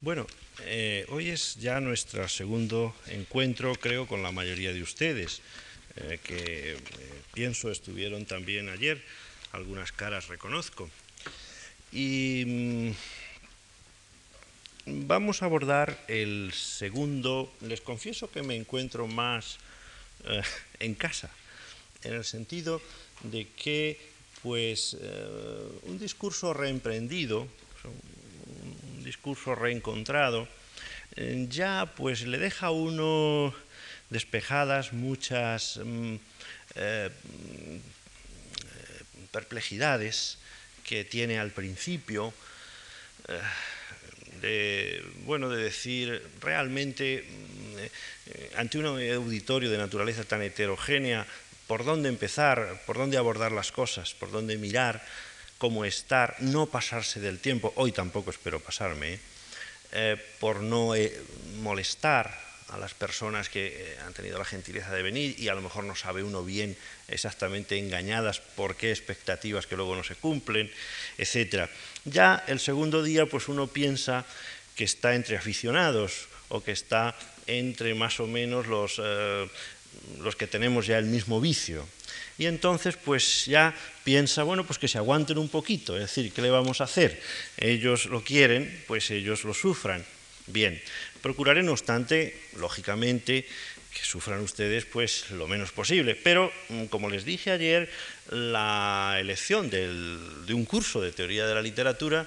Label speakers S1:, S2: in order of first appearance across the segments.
S1: Bueno, eh, hoy es ya nuestro segundo encuentro, creo, con la mayoría de ustedes, eh, que eh, pienso estuvieron también ayer, algunas caras reconozco. Y mm, vamos a abordar el segundo, les confieso que me encuentro más en casa, en el sentido de que, pues, un discurso reemprendido, discurso reencontrado, eh, ya pues le deja a uno despejadas muchas mm, eh, perplejidades que tiene al principio, eh, de, bueno, de decir realmente mm, ante un auditorio de naturaleza tan heterogénea, por dónde empezar, por dónde abordar las cosas, por dónde mirar, cómo estar, no pasarse del tiempo, hoy tampoco espero pasarme, ¿eh? Eh, por no eh, molestar a las personas que han tenido la gentileza de venir y a lo mejor no sabe uno bien exactamente engañadas por qué expectativas que luego no se cumplen, etc. Ya el segundo día pues uno piensa que está entre aficionados o que está entre más o menos los, los que tenemos ya el mismo vicio y entonces pues ya piensa, bueno, pues que se aguanten un poquito, es decir, ¿qué le vamos a hacer? Ellos lo quieren, pues ellos lo sufran. Bien, procuraré no obstante, lógicamente, que sufran ustedes pues lo menos posible, pero mm, como les dije ayer, la elección de un curso de teoría de la literatura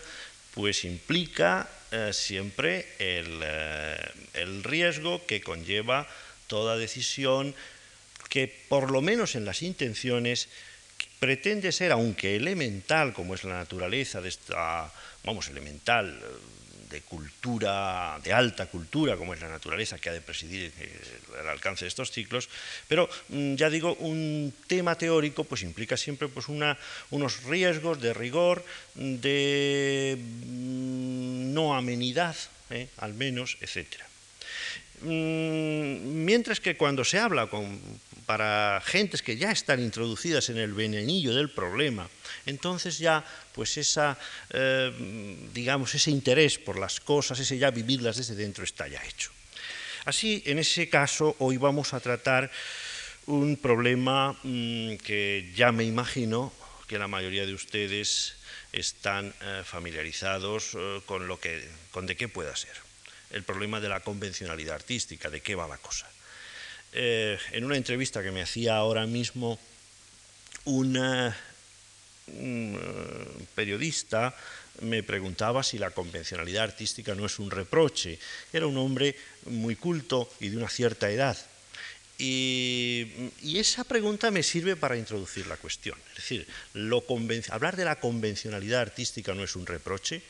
S1: pues implica eh, siempre el, eh, el riesgo que conlleva toda decisión que por lo menos en las intenciones pretende ser, aunque elemental como es la naturaleza de esta, vamos, elemental de cultura, de alta cultura, como es la naturaleza que ha de presidir eh, el alcance de estos ciclos, pero mm, ya digo, un tema teórico pues implica siempre pues una, unos riesgos de rigor, de mm, no amenidad, eh, al menos, etc. Mm, mientras que cuando se habla con para gentes que ya están introducidas en el venenillo del problema, entonces ya pues esa, eh, digamos, ese interés por las cosas, ese ya vivirlas desde dentro está ya hecho. Así, en ese caso, hoy vamos a tratar un problema mm, que ya me imagino que la mayoría de ustedes están eh, familiarizados eh, con lo que, con de qué pueda ser. El problema de la convencionalidad artística, de qué va la cosa. Eh, en una entrevista que me hacía ahora mismo un eh, periodista me preguntaba si la convencionalidad artística no es un reproche. Era un hombre muy culto y de una cierta edad. Y, esa pregunta me sirve para introducir la cuestión. Es decir, hablar de la convencionalidad artística no es un reproche.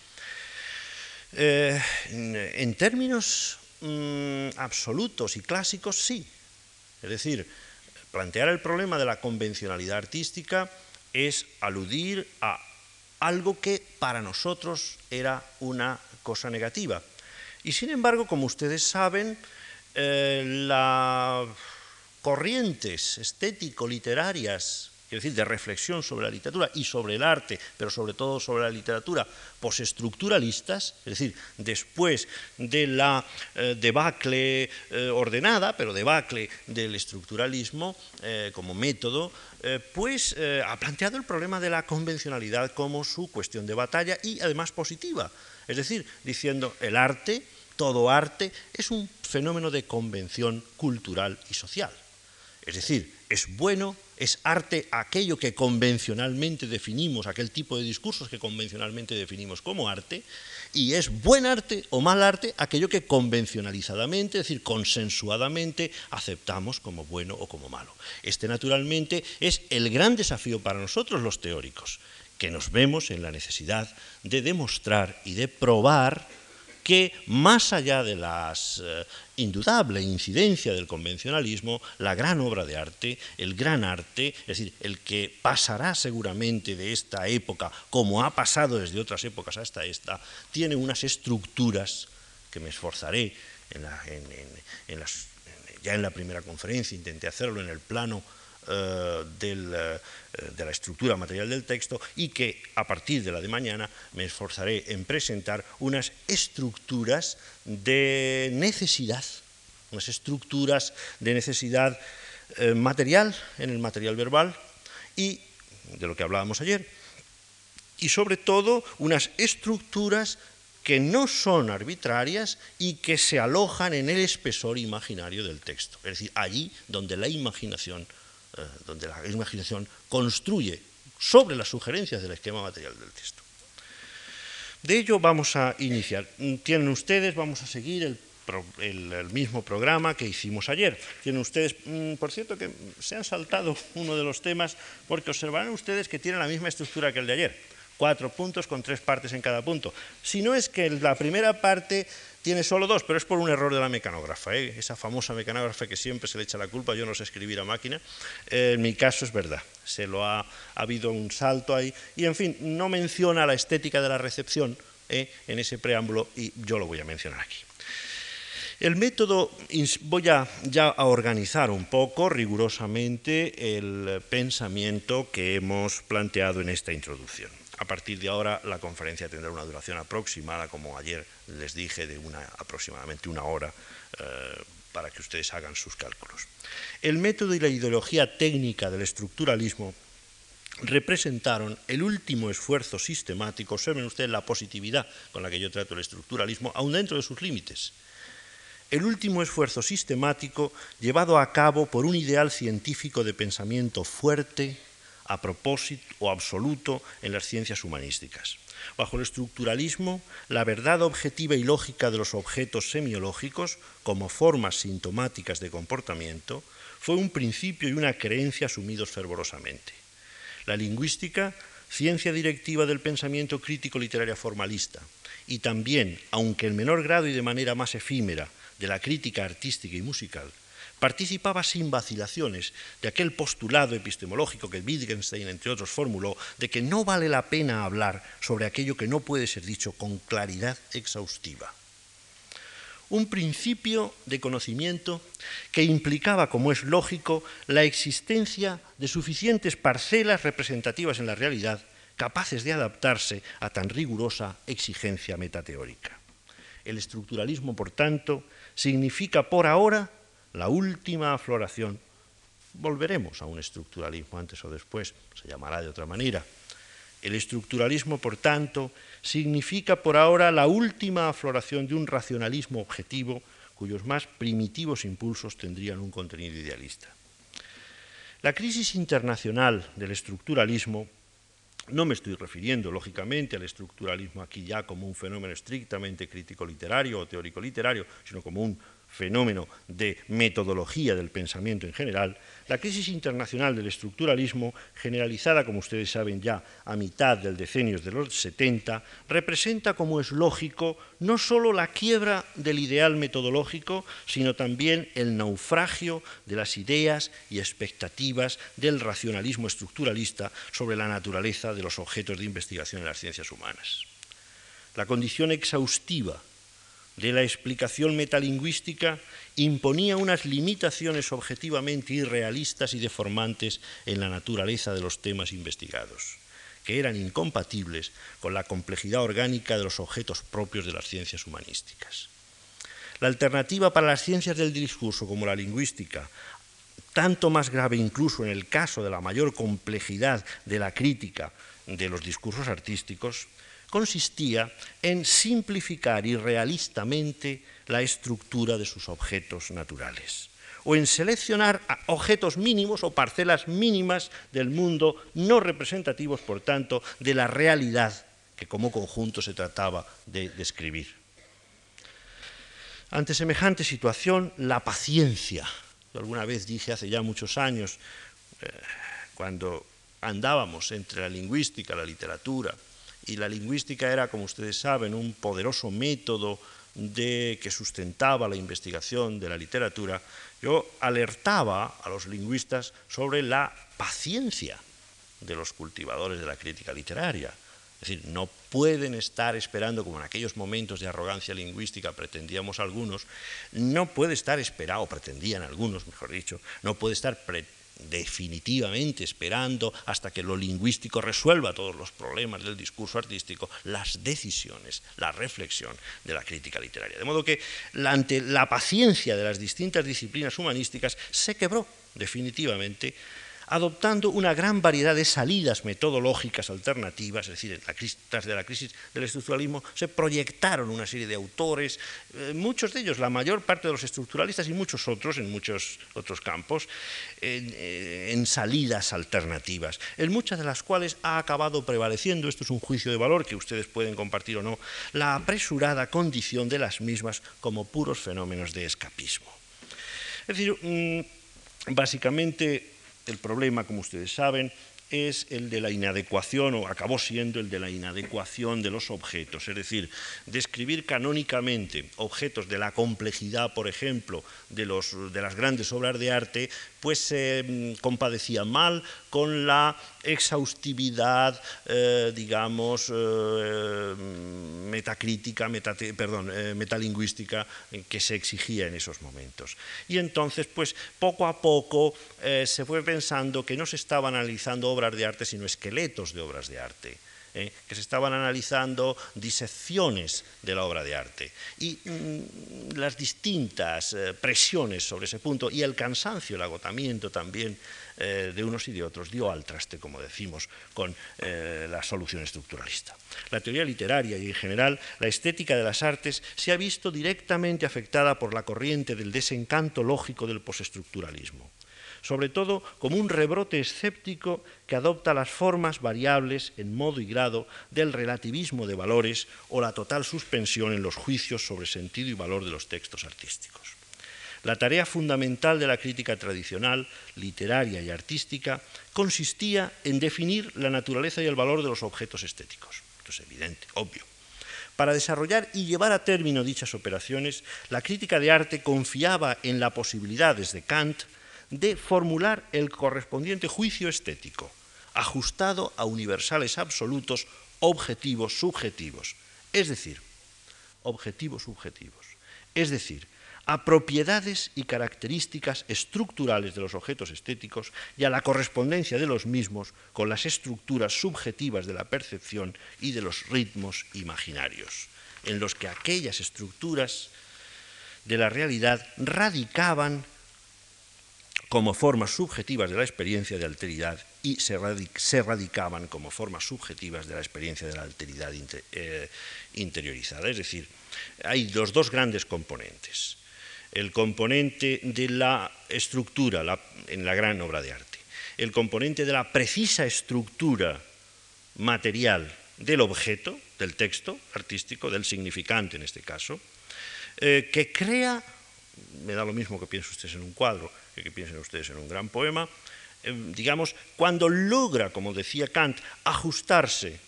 S1: Eh, en términos mm, absolutos y clásicos, sí, es decir, plantear el problema de la convencionalidad artística es aludir a algo que para nosotros era una cosa negativa. Y sin embargo, como ustedes saben, eh, las corrientes estético-literarias quiero decir, de reflexión sobre la literatura y sobre el arte, pero sobre todo sobre la literatura, postestructuralistas, es decir, después de la eh, debacle eh, ordenada, pero debacle del estructuralismo eh, como método, pues ha planteado el problema de la convencionalidad como su cuestión de batalla y además positiva. Es decir, diciendo el arte, todo arte, es un fenómeno de convención cultural y social. Es decir, es bueno es arte aquello que convencionalmente definimos, aquel tipo de discursos que convencionalmente definimos como arte, y es buen arte o mal arte aquello que convencionalizadamente, es decir, consensuadamente, aceptamos como bueno o como malo. Este, naturalmente, es el gran desafío para nosotros los teóricos, que nos vemos en la necesidad de demostrar y de probar que más allá de la eh, indudable incidencia del convencionalismo, la gran obra de arte, el gran arte, es decir, el que pasará seguramente de esta época, como ha pasado desde otras épocas hasta esta, tiene unas estructuras que me esforzaré ya en la primera conferencia, intenté hacerlo en el plano eh, eh, de la estructura material del texto y que a partir de la de mañana me esforzaré en presentar unas estructuras de necesidad, unas estructuras de necesidad eh, material en el material verbal y de lo que hablábamos ayer, y sobre todo unas estructuras que no son arbitrarias y que se alojan en el espesor imaginario del texto, es decir, allí donde la imaginación, eh, donde la imaginación construye sobre las sugerencias del esquema material del texto. De ello vamos a iniciar. Tienen ustedes, vamos a seguir el, mismo programa que hicimos ayer. Tienen ustedes, mm, por cierto, que se han saltado uno de los temas porque observarán ustedes que tienen la misma estructura que el de ayer cuatro puntos con tres partes en cada punto. Si no es que la primera parte tiene solo dos, pero es por un error de la mecanógrafa, ¿eh? esa famosa mecanógrafa que siempre se le echa la culpa, yo no sé escribir a máquina, eh, en mi caso es verdad, se lo ha, habido un salto ahí, y en fin, no menciona la estética de la recepción ¿eh? en ese preámbulo y yo lo voy a mencionar aquí. El método, voy a, ya a organizar un poco rigurosamente el pensamiento que hemos planteado en esta introducción. A partir de ahora la conferencia tendrá una duración aproximada, como ayer les dije, de aproximadamente una hora eh, para que ustedes hagan sus cálculos. El método y la ideología técnica del estructuralismo representaron el último esfuerzo sistemático, observen ustedes la positividad con la que yo trato el estructuralismo, aún dentro de sus límites, el último esfuerzo sistemático llevado a cabo por un ideal científico de pensamiento fuerte, a propósito o absoluto en las ciencias humanísticas. Bajo el estructuralismo, la verdad objetiva y lógica de los objetos semiológicos, como formas sintomáticas de comportamiento, fue un principio y una creencia asumidos fervorosamente. La lingüística, ciencia directiva del pensamiento crítico literario formalista, y también, aunque en menor grado y de manera más efímera, de la crítica artística y musical, participaba sin vacilaciones de aquel postulado epistemológico que Wittgenstein, entre otros, formuló de que no vale la pena hablar sobre aquello que no puede ser dicho con claridad exhaustiva. Un principio de conocimiento que implicaba, como es lógico, la existencia de suficientes parcelas representativas en la realidad capaces de adaptarse a tan rigurosa exigencia metateórica. El estructuralismo, por tanto, significa por ahora la última afloración. Volveremos a un estructuralismo antes o después, se llamará de otra manera. El estructuralismo, por tanto, significa por ahora la última afloración de un racionalismo objetivo cuyos más primitivos impulsos tendrían un contenido idealista. La crisis internacional del estructuralismo, no me estoy refiriendo, lógicamente, al estructuralismo aquí ya como un fenómeno estrictamente crítico literario o teórico literario, sino como un fenómeno de metodología del pensamiento en general, la crisis internacional del estructuralismo, generalizada, como ustedes saben ya, a mitad del decenio de los 70, representa, como es lógico, no sólo la quiebra del ideal metodológico, sino también el naufragio de las ideas y expectativas del racionalismo estructuralista sobre la naturaleza de los objetos de investigación en las ciencias humanas. La condición exhaustiva de la explicación metalingüística imponía unas limitaciones objetivamente irrealistas y deformantes en la naturaleza de los temas investigados, que eran incompatibles con la complejidad orgánica de los objetos propios de las ciencias humanísticas. La alternativa para las ciencias del discurso, como la lingüística, tanto más grave incluso en el caso de la mayor complejidad de la crítica de los discursos artísticos, consistía en simplificar irrealistamente la estructura de sus objetos naturales o en seleccionar objetos mínimos o parcelas mínimas del mundo no representativos, por tanto, de la realidad que como conjunto se trataba de describir. Ante semejante situación, la paciencia, alguna vez dije hace ya muchos años, eh, cuando andábamos entre la lingüística, la literatura, y la lingüística era, como ustedes saben, un poderoso método de, que sustentaba la investigación de la literatura, yo alertaba a los lingüistas sobre la paciencia de los cultivadores de la crítica literaria. Es decir, no pueden estar esperando, como en aquellos momentos de arrogancia lingüística pretendíamos algunos, no puede estar esperado, pretendían algunos, mejor dicho, no puede estar definitivamente esperando hasta que lo lingüístico resuelva todos los problemas del discurso artístico, las decisiones, la reflexión de la crítica literaria. De modo que ante la paciencia de las distintas disciplinas humanísticas se quebró definitivamente adoptando una gran variedad de salidas metodológicas alternativas, es decir, tras de la crisis del estructuralismo se proyectaron una serie de autores, eh, muchos de ellos, la mayor parte de los estructuralistas y muchos otros en muchos otros campos, en, eh, en salidas alternativas, en muchas de las cuales ha acabado prevaleciendo, esto es un juicio de valor que ustedes pueden compartir o no, la apresurada condición de las mismas como puros fenómenos de escapismo. Es decir, mm, básicamente el problema, como ustedes saben, es el de la inadecuación, o acabó siendo el de la inadecuación de los objetos, es decir, describir canónicamente objetos de la complejidad, por ejemplo, de, los, de las grandes obras de arte, pues se mm, compadecía mal con la exhaustividad, eh, digamos, eh, metacrítica, perdón, eh, metalingüística que se exigía en esos momentos. Y entonces, pues poco a poco se fue pensando que no se estaban analizando obras de arte, sino esqueletos de obras de arte. ¿Eh? que se estaban analizando disecciones de la obra de arte y mm, las distintas eh, presiones sobre ese punto y el cansancio, el agotamiento también eh, de unos y de otros dio al traste, como decimos, con la solución estructuralista. La teoría literaria y en general la estética de las artes se ha visto directamente afectada por la corriente del desencanto lógico del postestructuralismo sobre todo como un rebrote escéptico que adopta las formas variables en modo y grado del relativismo de valores o la total suspensión en los juicios sobre sentido y valor de los textos artísticos. La tarea fundamental de la crítica tradicional, literaria y artística, consistía en definir la naturaleza y el valor de los objetos estéticos. Esto es evidente, obvio. Para desarrollar y llevar a término dichas operaciones, la crítica de arte confiaba en la posibilidad, desde Kant, de formular el correspondiente juicio estético, ajustado a universales absolutos, objetivos subjetivos, es decir, objetivos subjetivos, es decir, a propiedades y características estructurales de los objetos estéticos y a la correspondencia de los mismos con las estructuras subjetivas de la percepción y de los ritmos imaginarios, en los que aquellas estructuras de la realidad radicaban como formas subjetivas de la experiencia de alteridad y se, radicaban como formas subjetivas de la experiencia de la alteridad eh, interiorizada. Es decir, hay los dos grandes componentes. El componente de la estructura en la gran obra de arte, el componente de la precisa estructura material del objeto, del texto artístico, del significante en este caso, eh, que crea, me da lo mismo que piensen ustedes en un cuadro, que piensen ustedes en un gran poema, eh, digamos, cuando logra, como decía Kant, ajustarse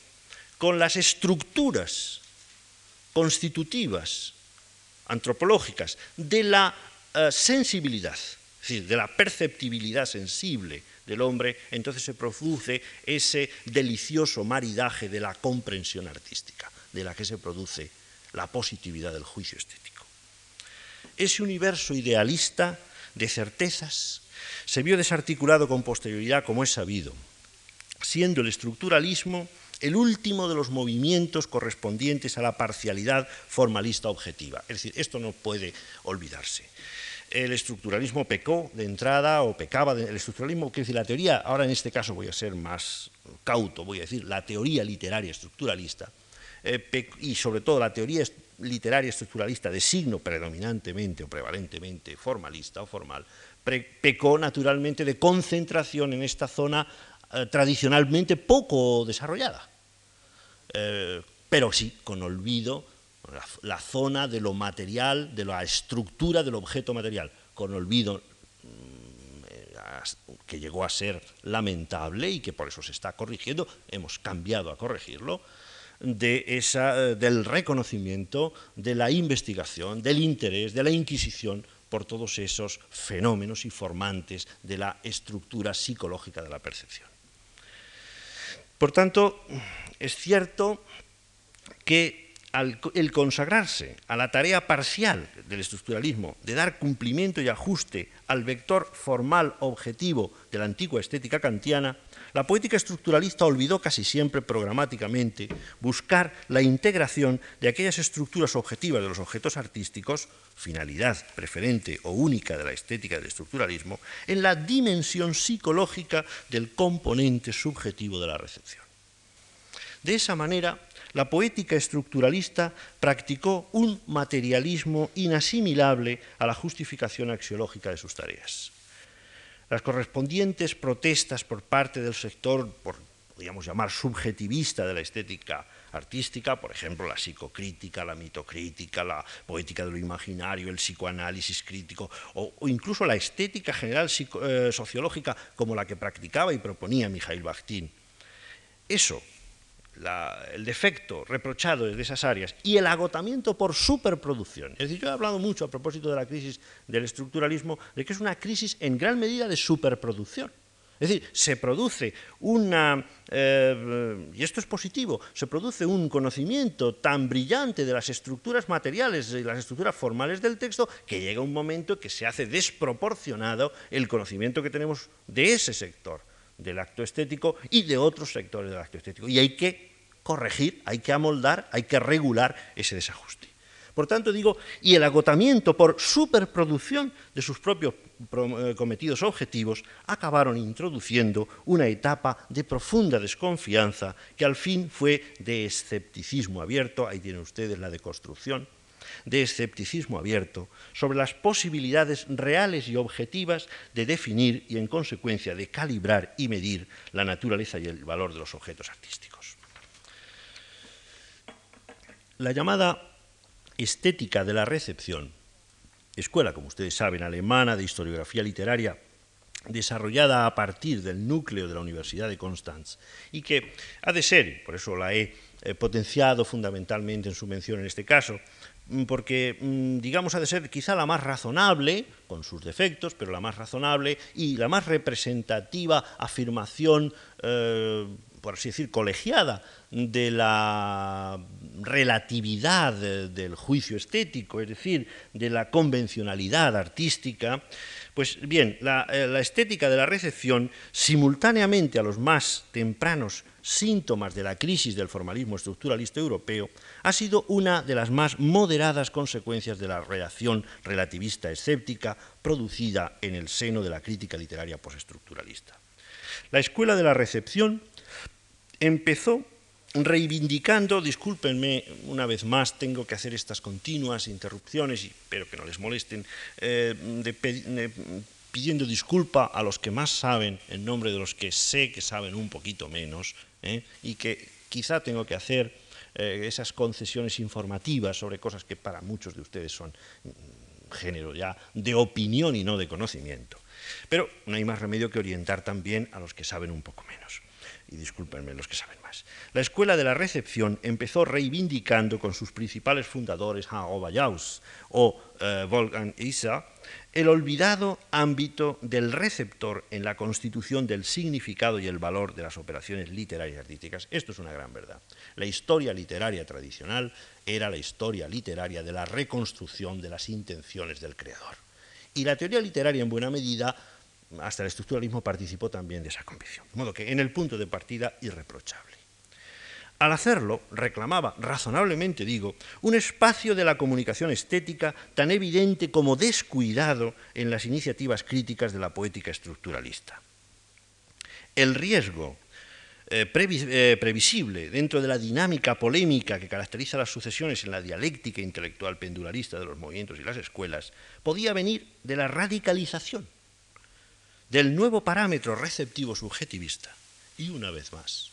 S1: con las estructuras constitutivas, antropológicas, de la eh, sensibilidad, es decir, de la perceptibilidad sensible del hombre, entonces se produce ese delicioso maridaje de la comprensión artística, de la que se produce la positividad del juicio estético. Ese universo idealista de certezas, se vio desarticulado con posterioridad, como es sabido, siendo el estructuralismo el último de los movimientos correspondientes a la parcialidad formalista objetiva. Es decir, esto no puede olvidarse. El estructuralismo pecó de entrada o pecaba del estructuralismo, que decir, la teoría, ahora en este caso voy a ser más cauto, voy a decir la teoría literaria estructuralista, eh, y sobre todo la teoría literaria estructuralista de signo predominantemente o prevalentemente formalista o formal, pecó naturalmente de concentración en esta zona eh, tradicionalmente poco desarrollada, eh, pero sí con olvido la, zona de lo material, de la estructura del objeto material, con olvido mm, eh, que llegó a ser lamentable y que por eso se está corrigiendo, hemos cambiado a corregirlo, eh, del reconocimiento, de la investigación, del interés, de la inquisición por todos esos fenómenos y formantes de la estructura psicológica de la percepción. Por tanto, es cierto que el consagrarse a la tarea parcial del estructuralismo de dar cumplimiento y ajuste al vector formal objetivo de la antigua estética kantiana, la poética estructuralista olvidó casi siempre programáticamente buscar la integración de aquellas estructuras objetivas de los objetos artísticos, finalidad preferente o única de la estética del estructuralismo, en la dimensión psicológica del componente subjetivo de la recepción. De esa manera, la poética estructuralista practicó un materialismo inasimilable a la justificación axiológica de sus tareas. Las correspondientes protestas por parte del sector, podríamos llamar, subjetivista de la estética artística, por ejemplo, la psicocrítica, la mitocrítica, la poética de lo imaginario, el psicoanálisis crítico, o, incluso la estética general eh, sociológica como la que practicaba y proponía Mikhail Bakhtin. Eso el defecto reprochado desde esas áreas y el agotamiento por superproducción. Es decir, yo he hablado mucho a propósito de la crisis del estructuralismo, de que es una crisis en gran medida de superproducción. Es decir, se produce una, eh, y esto es positivo, se produce un conocimiento tan brillante de las estructuras materiales y las estructuras formales del texto que llega un momento que se hace desproporcionado el conocimiento que tenemos de ese sector del acto estético y de otros sectores del acto estético. Y hay que corregir, hay que amoldar, hay que regular ese desajuste. Por tanto, digo, y el agotamiento por superproducción de sus propios eh, cometidos objetivos acabaron introduciendo una etapa de profunda desconfianza que al fin fue de escepticismo abierto, ahí tienen ustedes la deconstrucción, de escepticismo abierto sobre las posibilidades reales y objetivas de definir y, en consecuencia, de calibrar y medir la naturaleza y el valor de los objetos artísticos. La llamada estética de la recepción, escuela, como ustedes saben, alemana de historiografía literaria, desarrollada a partir del núcleo de la Universidad de Constanz y que ha de ser, por eso la he eh, potenciado fundamentalmente en su mención en este caso, porque, mm, digamos, ha de ser quizá la más razonable, con sus defectos, pero la más razonable y la más representativa afirmación, eh, por así decir, colegiada de la relatividad del juicio estético, es decir, de la convencionalidad artística, pues bien, la, eh, la estética de la recepción, simultáneamente a los más tempranos síntomas de la crisis del formalismo estructuralista europeo, ha sido una de las más moderadas consecuencias de la reacción relativista escéptica producida en el seno de la crítica literaria postestructuralista. La escuela de la recepción empezó reivindicando, discúlpenme una vez más, tengo que hacer estas continuas interrupciones, y espero que no les molesten, eh, pidiendo disculpa a los que más saben en nombre de los que sé que saben un poquito menos, ¿eh? y que quizá tengo que hacer eh, esas concesiones informativas sobre cosas que para muchos de ustedes son género ya de opinión y no de conocimiento. Pero no hay más remedio que orientar también a los que saben un poco menos. Y discúlpenme los que saben más. La escuela de la recepción empezó reivindicando con sus principales fundadores, Hans Oberjaus o eh, Wolfgang Isa, el olvidado ámbito del receptor en la constitución del significado y el valor de las operaciones literarias y artísticas. Esto es una gran verdad. La historia literaria tradicional era la historia literaria de la reconstrucción de las intenciones del creador. Y la teoría literaria, en buena medida, hasta el estructuralismo participó también de esa convicción. De modo que en el punto de partida, irreprochable. Al hacerlo, reclamaba, razonablemente digo, un espacio de la comunicación estética tan evidente como descuidado en las iniciativas críticas de la poética estructuralista. El riesgo eh, eh, previsible dentro de la dinámica polémica que caracteriza las sucesiones en la dialéctica intelectual pendularista de los movimientos y las escuelas podía venir de la radicalización del nuevo parámetro receptivo subjetivista y una vez más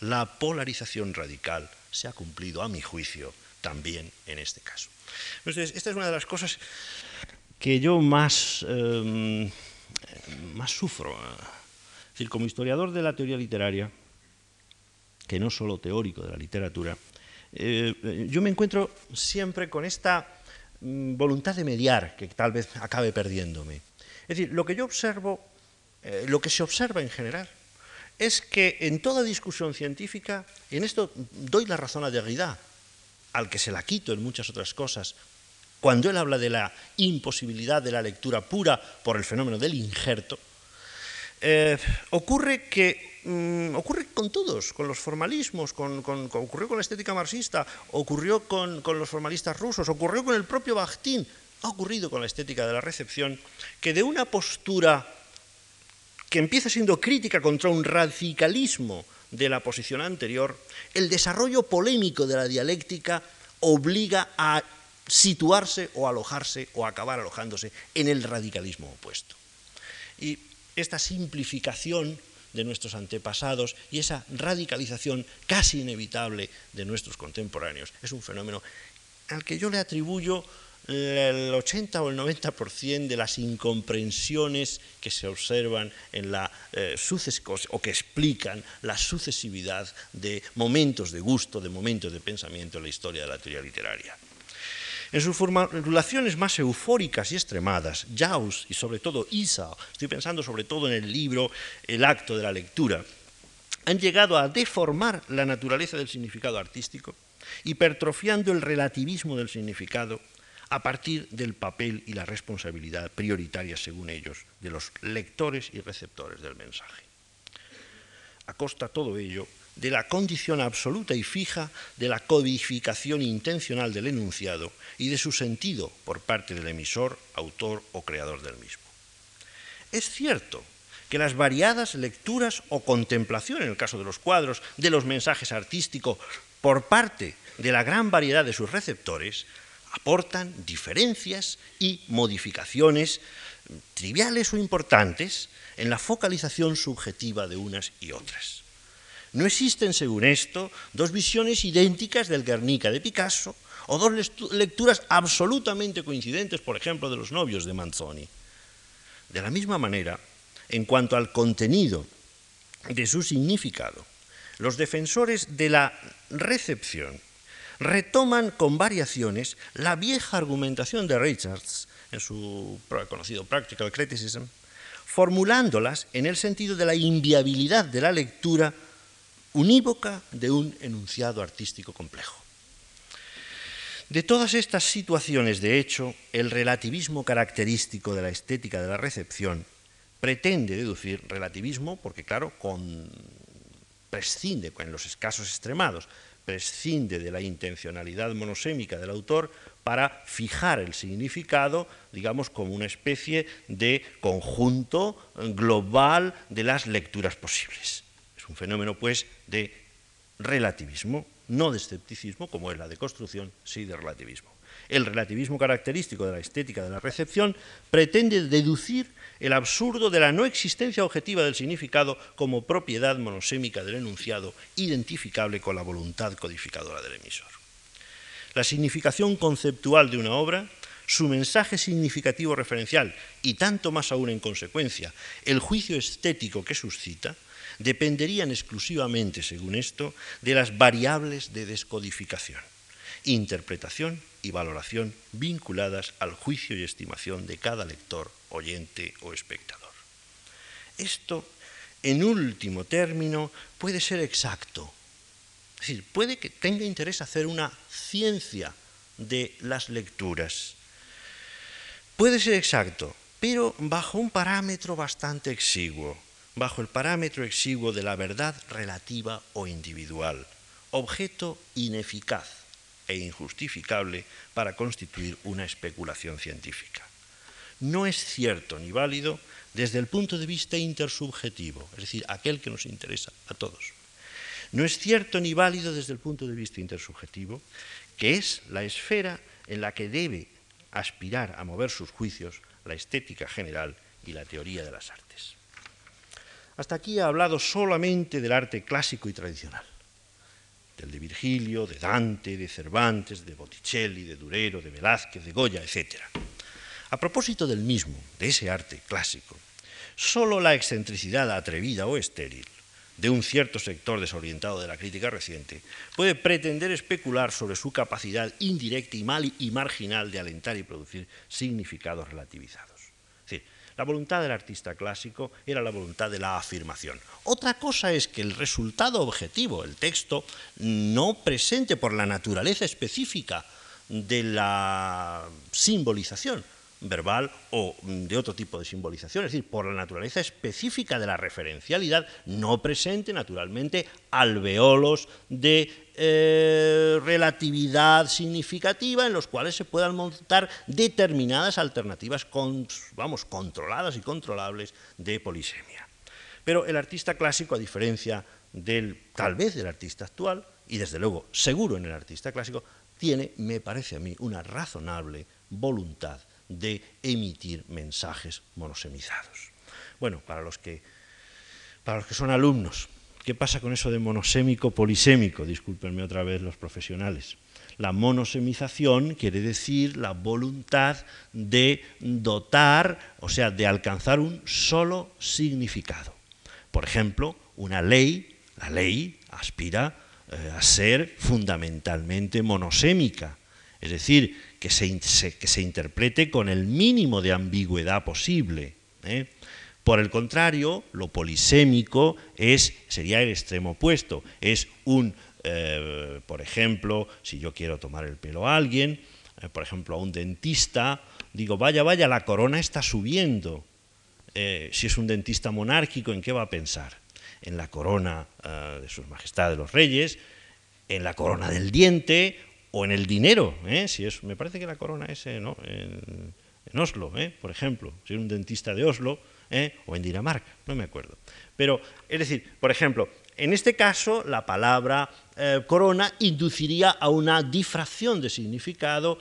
S1: la polarización radical se ha cumplido, a mi juicio, también en este caso. Entonces, esta es una de las cosas que yo más, em, más sufro. Es decir, como historiador de la teoría literaria, que no solo teórico de la literatura, eh, yo me encuentro siempre con esta mm, voluntad de mediar que tal vez acabe perdiéndome. Es decir, lo que yo observo, eh, lo que se observa en general, es que en toda discusión científica, y en esto doy la razón a Derrida, al que se la quito en muchas otras cosas, cuando él habla de la imposibilidad de la lectura pura por el fenómeno del injerto, eh, ocurre que mm, ocurre con todos, con los formalismos, ocurrió con la estética marxista, ocurrió con, los formalistas rusos, ocurrió con el propio Bakhtin, ha ocurrido con la estética de la recepción, que de una postura que empieza siendo crítica contra un radicalismo de la posición anterior, el desarrollo polémico de la dialéctica obliga a situarse o alojarse o acabar alojándose en el radicalismo opuesto. Y esta simplificación de nuestros antepasados y esa radicalización casi inevitable de nuestros contemporáneos es un fenómeno al que yo le atribuyo el 80 o el 90% de las incomprensiones que se observan en la eh, o que explican la sucesividad de momentos de gusto, de momentos de pensamiento en la historia de la teoría literaria. En sus formulaciones más eufóricas y extremadas, Jaus y sobre todo Isa, estoy pensando sobre todo en el libro El acto de la lectura, han llegado a deformar la naturaleza del significado artístico, hipertrofiando el relativismo del significado a partir del papel y la responsabilidad prioritaria, según ellos, de los lectores y receptores del mensaje. Acosta todo ello de la condición absoluta y fija de la codificación intencional del enunciado y de su sentido por parte del emisor, autor o creador del mismo. Es cierto que las variadas lecturas o contemplación, en el caso de los cuadros, de los mensajes artísticos por parte de la gran variedad de sus receptores, aportan diferencias y modificaciones triviales o importantes en la focalización subjetiva de unas y otras. No existen, según esto, dos visiones idénticas del Guernica de Picasso o dos lecturas absolutamente coincidentes, por ejemplo, de los novios de Manzoni. De la misma manera, en cuanto al contenido de su significado, los defensores de la recepción retoman con variaciones la vieja argumentación de Richards en su conocido Practical Criticism, formulándolas en el sentido de la inviabilidad de la lectura unívoca de un enunciado artístico complejo. De todas estas situaciones, de hecho, el relativismo característico de la estética de la recepción pretende deducir relativismo porque, claro, con, prescinde en los escasos extremados, prescinde de la intencionalidad monosémica del autor para fijar el significado, digamos, como una especie de conjunto global de las lecturas posibles un fenómeno, pues, de relativismo, no de escepticismo, como es la de construcción, sí de relativismo. El relativismo característico de la estética de la recepción pretende deducir el absurdo de la no existencia objetiva del significado como propiedad monosémica del enunciado, identificable con la voluntad codificadora del emisor. La significación conceptual de una obra, su mensaje significativo referencial y tanto más aún en consecuencia, el juicio estético que suscita, dependerían exclusivamente, según esto, de las variables de descodificación, interpretación y valoración vinculadas al juicio y estimación de cada lector, oyente o espectador. Esto, en último término, puede ser exacto. Es decir, puede que tenga interés hacer una ciencia de las lecturas. Puede ser exacto, pero bajo un parámetro bastante exiguo bajo el parámetro exiguo de la verdad relativa o individual, objeto ineficaz e injustificable para constituir una especulación científica. No es cierto ni válido desde el punto de vista intersubjetivo, es decir, aquel que nos interesa a todos. No es cierto ni válido desde el punto de vista intersubjetivo, que es la esfera en la que debe aspirar a mover sus juicios la estética general y la teoría de las artes. Hasta aquí ha hablado solamente del arte clásico y tradicional, del de Virgilio, de Dante, de Cervantes, de Botticelli, de Durero, de Velázquez, de Goya, etc. A propósito del mismo, de ese arte clásico, solo la excentricidad atrevida o estéril de un cierto sector desorientado de la crítica reciente puede pretender especular sobre su capacidad indirecta y, mal y marginal de alentar y producir significados relativizados. La voluntad del artista clásico era la voluntad de la afirmación. Otra cosa es que el resultado objetivo, el texto, no presente por la naturaleza específica de la simbolización, verbal o de otro tipo de simbolización, es decir, por la naturaleza específica de la referencialidad, no presente naturalmente alveolos de eh, relatividad significativa en los cuales se puedan montar determinadas alternativas vamos, controladas y controlables de polisemia. Pero el artista clásico, a diferencia del tal vez del artista actual, y desde luego seguro en el artista clásico, tiene, me parece a mí, una razonable voluntad de emitir mensajes monosemizados. Bueno, para los que, para los que son alumnos, ¿qué pasa con eso de monosémico polisémico? Discúlpenme otra vez los profesionales. La monosemización quiere decir la voluntad de dotar, o sea, de alcanzar un solo significado. Por ejemplo, una ley, la ley aspira eh, a ser fundamentalmente monosémica, es decir, que se, que se interprete con el mínimo de ambigüedad posible. ¿eh? Por el contrario, lo polisémico es, sería el extremo opuesto. Es un, eh, por ejemplo, si yo quiero tomar el pelo a alguien, eh, por ejemplo, a un dentista, digo, vaya, vaya, la corona está subiendo. si es un dentista monárquico, ¿en qué va a pensar? En la corona de sus majestades los reyes, en la corona del diente o en el dinero, ¿eh? si es, me parece que la corona es en, Oslo, ¿eh? por ejemplo, si es un dentista de Oslo, ¿eh? o en Dinamarca, no me acuerdo. Pero, es decir, por ejemplo, en este caso la palabra corona induciría a una difracción de significado,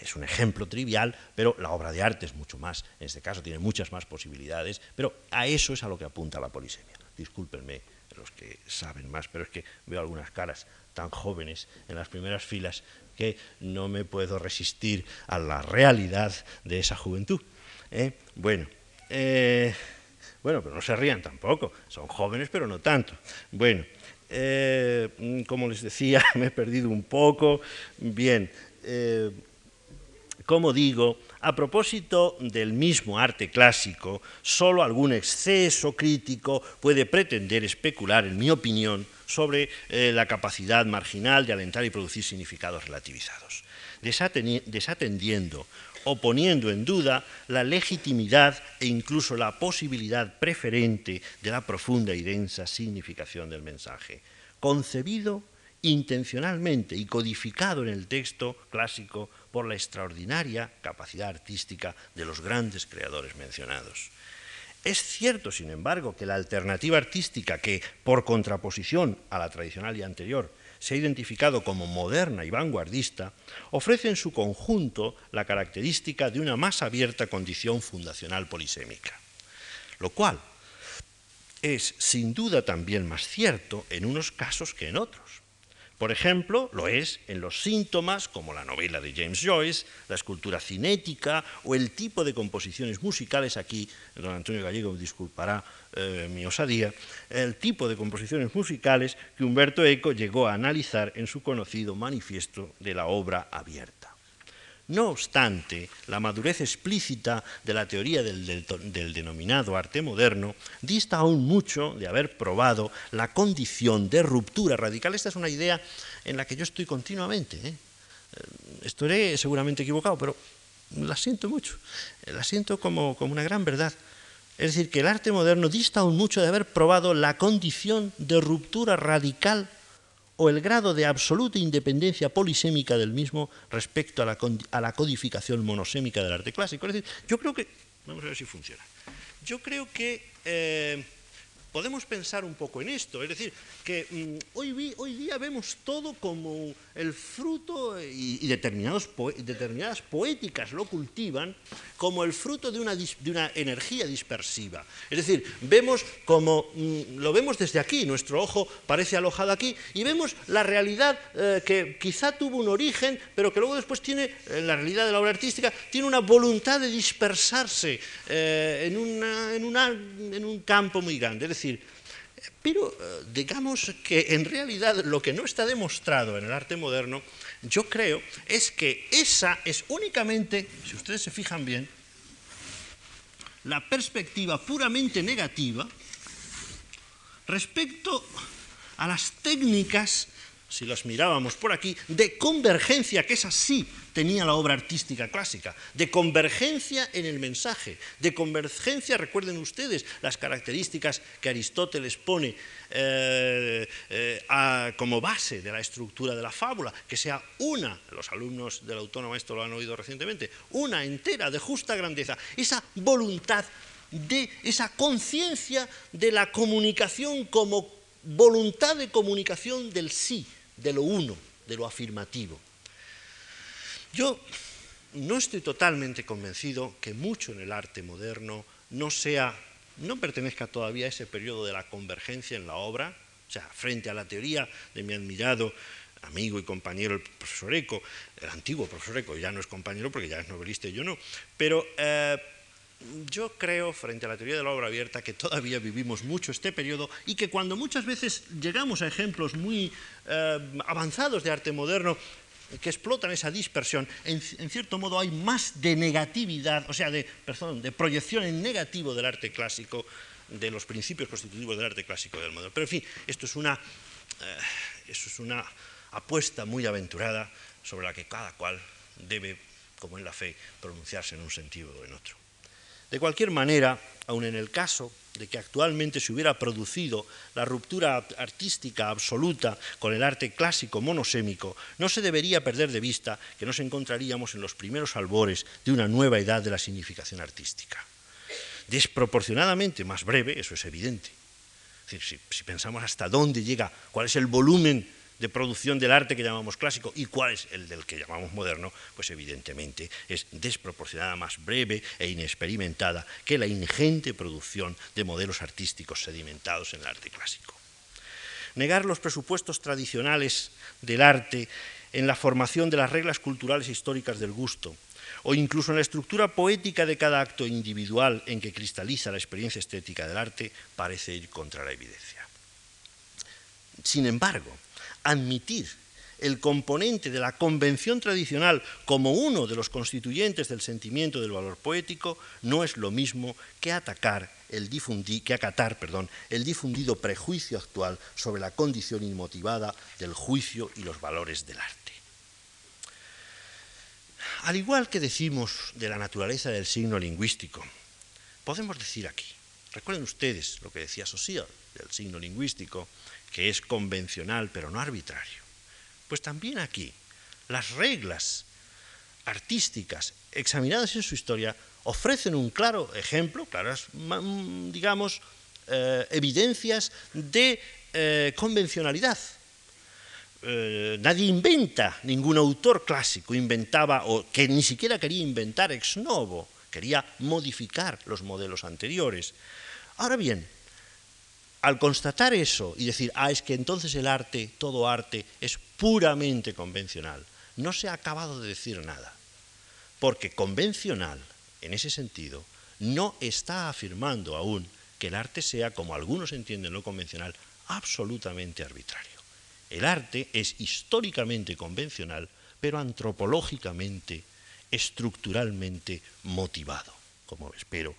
S1: es un ejemplo trivial, pero la obra de arte es mucho más, en este caso tiene muchas más posibilidades, pero a eso es a lo que apunta la polisemia. Discúlpenme los que saben más, pero es que veo algunas caras tan jóvenes en las primeras filas que no me puedo resistir a la realidad de esa juventud. ¿eh? Bueno, eh, bueno, pero no se rían tampoco, son jóvenes pero no tanto. Bueno, eh, como les decía, me he perdido un poco. Bien, como digo, a propósito del mismo arte clásico, solo algún exceso crítico puede pretender especular, en mi opinión, sobre eh, la capacidad marginal de alentar y producir significados relativizados, desatendiendo o poniendo en duda la legitimidad e incluso la posibilidad preferente de la profunda y densa significación del mensaje, concebido intencionalmente y codificado en el texto clásico por la extraordinaria capacidad artística de los grandes creadores mencionados. Es cierto, sin embargo, que la alternativa artística que, por contraposición a la tradicional y anterior, se ha identificado como moderna y vanguardista, ofrece en su conjunto la característica de una más abierta condición fundacional polisémica, lo cual es sin duda también más cierto en unos casos que en otros. Por ejemplo, lo es en los síntomas como la novela de James Joyce, la escultura cinética o el tipo de composiciones musicales, aquí don Antonio Gallego disculpará eh, mi osadía, el tipo de composiciones musicales que Humberto Eco llegó a analizar en su conocido manifiesto de la obra abierta. No obstante, la madurez explícita de la teoría del, denominado arte moderno dista aún mucho de haber probado la condición de ruptura radical. Esta es una idea en la que yo estoy continuamente. ¿eh? Eh, estaré seguramente equivocado, pero la siento mucho. La siento como, como una gran verdad. Es decir, que el arte moderno dista aún mucho de haber probado la condición de ruptura radical o el grado de absoluta independencia polisémica del mismo respecto a la, codificación monosémica del arte clásico. Es decir, yo creo que, vamos a ver si funciona, yo creo que eh, podemos pensar un poco en esto, es decir, que mm, hoy, día vemos todo como el fruto, y, determinadas poéticas lo cultivan, como el fruto de una, energía dispersiva. Es decir, vemos como, mm, lo vemos desde aquí, nuestro ojo parece alojado aquí, y vemos la realidad eh, que quizá tuvo un origen, pero que luego después tiene, en eh, la realidad de la obra artística, tiene una voluntad de dispersarse eh, en, un campo muy grande. Pero eh, digamos que en realidad lo que no está demostrado en el arte moderno, yo creo, es que esa es únicamente, si ustedes se fijan bien, la perspectiva puramente negativa respecto a las técnicas, si las mirábamos por aquí, de convergencia, que es así tenía la obra artística clásica, de convergencia en el mensaje, de convergencia, recuerden ustedes las características que Aristóteles pone eh, eh, como base de la estructura de la fábula, que sea una, los alumnos del autónomo esto lo han oído recientemente, una entera de justa grandeza, esa voluntad de esa conciencia de la comunicación como voluntad de comunicación del sí, de lo uno, de lo afirmativo. Yo no estoy totalmente convencido que mucho en el arte moderno no sea, no pertenezca todavía a ese periodo de la convergencia en la obra, o sea, frente a la teoría de mi admirado amigo y compañero el profesor Eco, el antiguo profesor Eco, ya no es compañero porque ya es novelista y yo no, pero eh, yo creo, frente a la teoría de la obra abierta, que todavía vivimos mucho este periodo y que cuando muchas veces llegamos a ejemplos muy eh, avanzados de arte moderno, que explotan esa dispersión, en, cierto modo hay más de negatividad, o sea, de, perdón, de proyección en negativo del arte clásico, de los principios constitutivos del arte clásico del modelo. Pero en fin, esto es una, eh, es una apuesta muy aventurada sobre la que cada cual debe, como en la fe, pronunciarse en un sentido o en otro. De cualquier manera, aun en el caso de que actualmente se hubiera producido la ruptura artística absoluta con el arte clásico monosémico, no se debería perder de vista que nos encontraríamos en los primeros albores de una nueva edad de la significación artística. Desproporcionadamente más breve, eso es evidente. Es decir, si, si pensamos hasta dónde llega, cuál es el volumen de producción del arte que llamamos clásico y cuál es el del que llamamos moderno, pues evidentemente es desproporcionada, más breve e inexperimentada que la ingente producción de modelos artísticos sedimentados en el arte clásico. Negar los presupuestos tradicionales del arte en la formación de las reglas culturales e históricas del gusto, o incluso en la estructura poética de cada acto individual en que cristaliza la experiencia estética del arte, parece ir contra la evidencia. Sin embargo, admitir el componente de la convención tradicional como uno de los constituyentes del sentimiento del valor poético no es lo mismo que atacar el que acatar perdón, el difundido prejuicio actual sobre la condición inmotivada del juicio y los valores del arte. Al igual que decimos de la naturaleza del signo lingüístico, podemos decir aquí, recuerden ustedes lo que decía Saussure del signo lingüístico, que es convencional pero no arbitrario. Pues también aquí las reglas artísticas examinadas en su historia ofrecen un claro ejemplo, claras, mm, digamos, eh, evidencias de eh, convencionalidad. Eh, nadie inventa, ningún autor clásico inventaba, o que ni siquiera quería inventar ex novo, quería modificar los modelos anteriores. Ahora bien, al constatar eso y decir, ah, es que entonces el arte, todo arte, es puramente convencional, no se ha acabado de decir nada. Porque convencional, en ese sentido, no está afirmando aún que el arte sea, como algunos entienden lo convencional, absolutamente arbitrario. El arte es históricamente convencional, pero antropológicamente, estructuralmente motivado, como espero,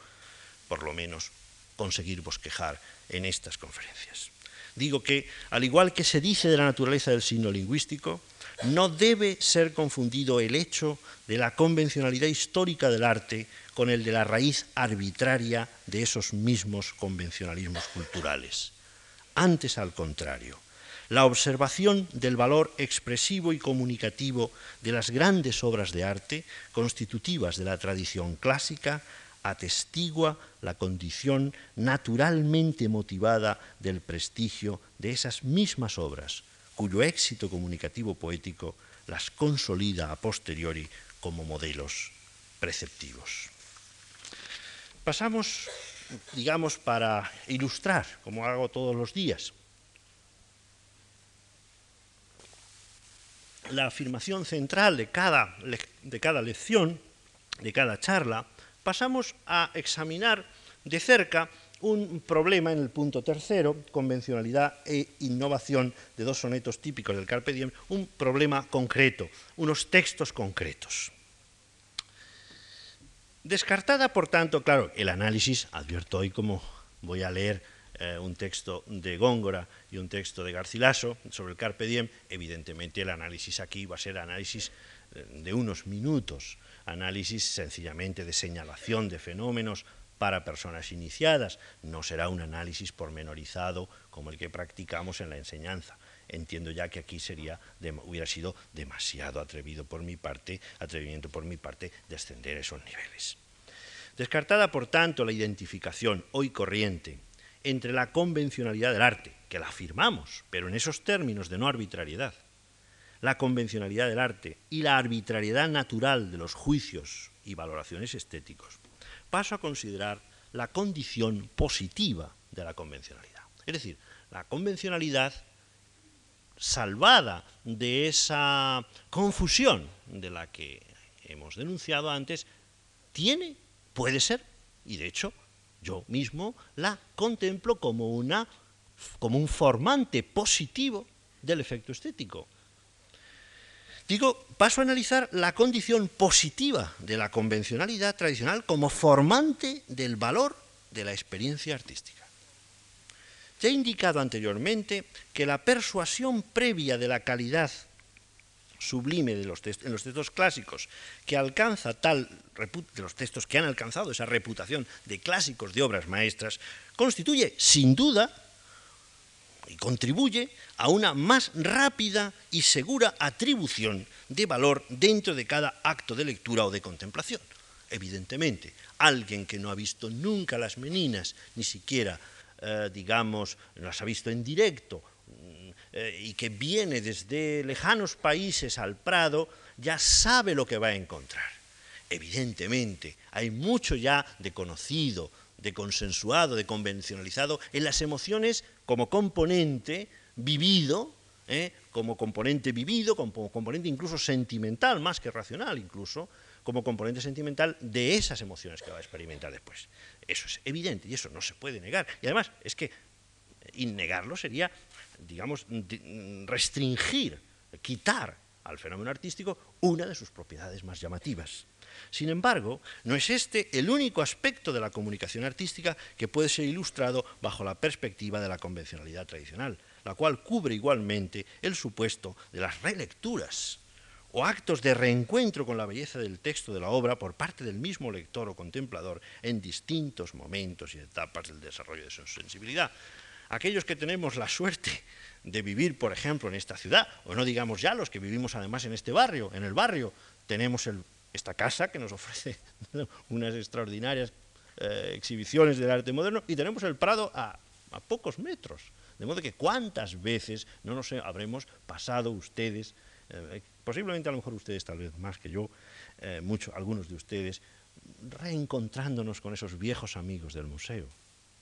S1: por lo menos, conseguir bosquejar en estas conferencias. Digo que, al igual que se dice de la naturaleza del signo lingüístico, no debe ser confundido el hecho de la convencionalidad histórica del arte con el de la raíz arbitraria de esos mismos convencionalismos culturales. Antes, al contrario, la observación del valor expresivo y comunicativo de las grandes obras de arte constitutivas de la tradición clásica atestigua la condición naturalmente motivada del prestigio de esas mismas obras, cuyo éxito comunicativo poético las consolida a posteriori como modelos preceptivos. Pasamos, digamos, para ilustrar, como hago todos los días, la afirmación central de cada, de cada lección, de cada charla, pasamos a examinar de cerca un problema en el punto tercero, convencionalidad e innovación de dos sonetos típicos del Carpe Diem, un problema concreto, unos textos concretos. Descartada, por tanto, claro, el análisis, advierto hoy como voy a leer eh, un texto de Góngora y un texto de Garcilaso sobre el Carpe Diem, evidentemente el análisis aquí va a ser análisis eh, de unos minutos, análisis sencillamente de señalación de fenómenos para personas iniciadas, no será un análisis pormenorizado como el que practicamos en la enseñanza. Entiendo ya que aquí hubiera sido demasiado atrevido por mi parte, atrevimiento por mi parte, descender esos niveles. Descartada, por tanto, la identificación hoy corriente entre la convencionalidad del arte, que la afirmamos, pero en esos términos de no arbitrariedad, la convencionalidad del arte y la arbitrariedad natural de los juicios y valoraciones estéticos, paso a considerar la condición positiva de la convencionalidad. Es decir, la convencionalidad salvada de esa confusión de la que hemos denunciado antes, tiene, puede ser, y de hecho yo mismo la contemplo como, una, como un formante positivo del efecto estético. Digo, paso a analizar la condición positiva de la convencionalidad tradicional como formante del valor de la experiencia artística. Ya he indicado anteriormente que la persuasión previa de la calidad sublime de los en los textos clásicos que alcanza tal de los textos que han alcanzado esa reputación de clásicos de obras maestras constituye sin duda y contribuye a una más rápida y segura atribución de valor dentro de cada acto de lectura o de contemplación. Evidentemente, alguien que no ha visto nunca las meninas, ni siquiera, eh, digamos, las ha visto en directo, eh, y que viene desde lejanos países al Prado, ya sabe lo que va a encontrar. Evidentemente, hay mucho ya de conocido, de consensuado, de convencionalizado en las emociones como componente vivido, ¿eh? como componente vivido, como componente incluso sentimental, más que racional incluso, como componente sentimental de esas emociones que va a experimentar después. Eso es evidente y eso no se puede negar. Y además es que negarlo sería digamos, restringir, quitar al fenómeno artístico una de sus propiedades más llamativas. Sin embargo, no es este el único aspecto de la comunicación artística que puede ser ilustrado bajo la perspectiva de la convencionalidad tradicional, la cual cubre igualmente el supuesto de las relecturas o actos de reencuentro con la belleza del texto de la obra por parte del mismo lector o contemplador en distintos momentos y etapas del desarrollo de su sensibilidad, aquellos que tenemos la suerte de vivir, por ejemplo, en esta ciudad, o no digamos ya los que vivimos además en este barrio, en el barrio, tenemos esta casa que nos ofrece unas extraordinarias eh, exhibiciones del arte moderno y tenemos el Prado a, pocos metros. De modo que cuántas veces no nos habremos pasado ustedes, eh, posiblemente a lo mejor ustedes tal vez más que yo, eh, algunos de ustedes, reencontrándonos con esos viejos amigos del museo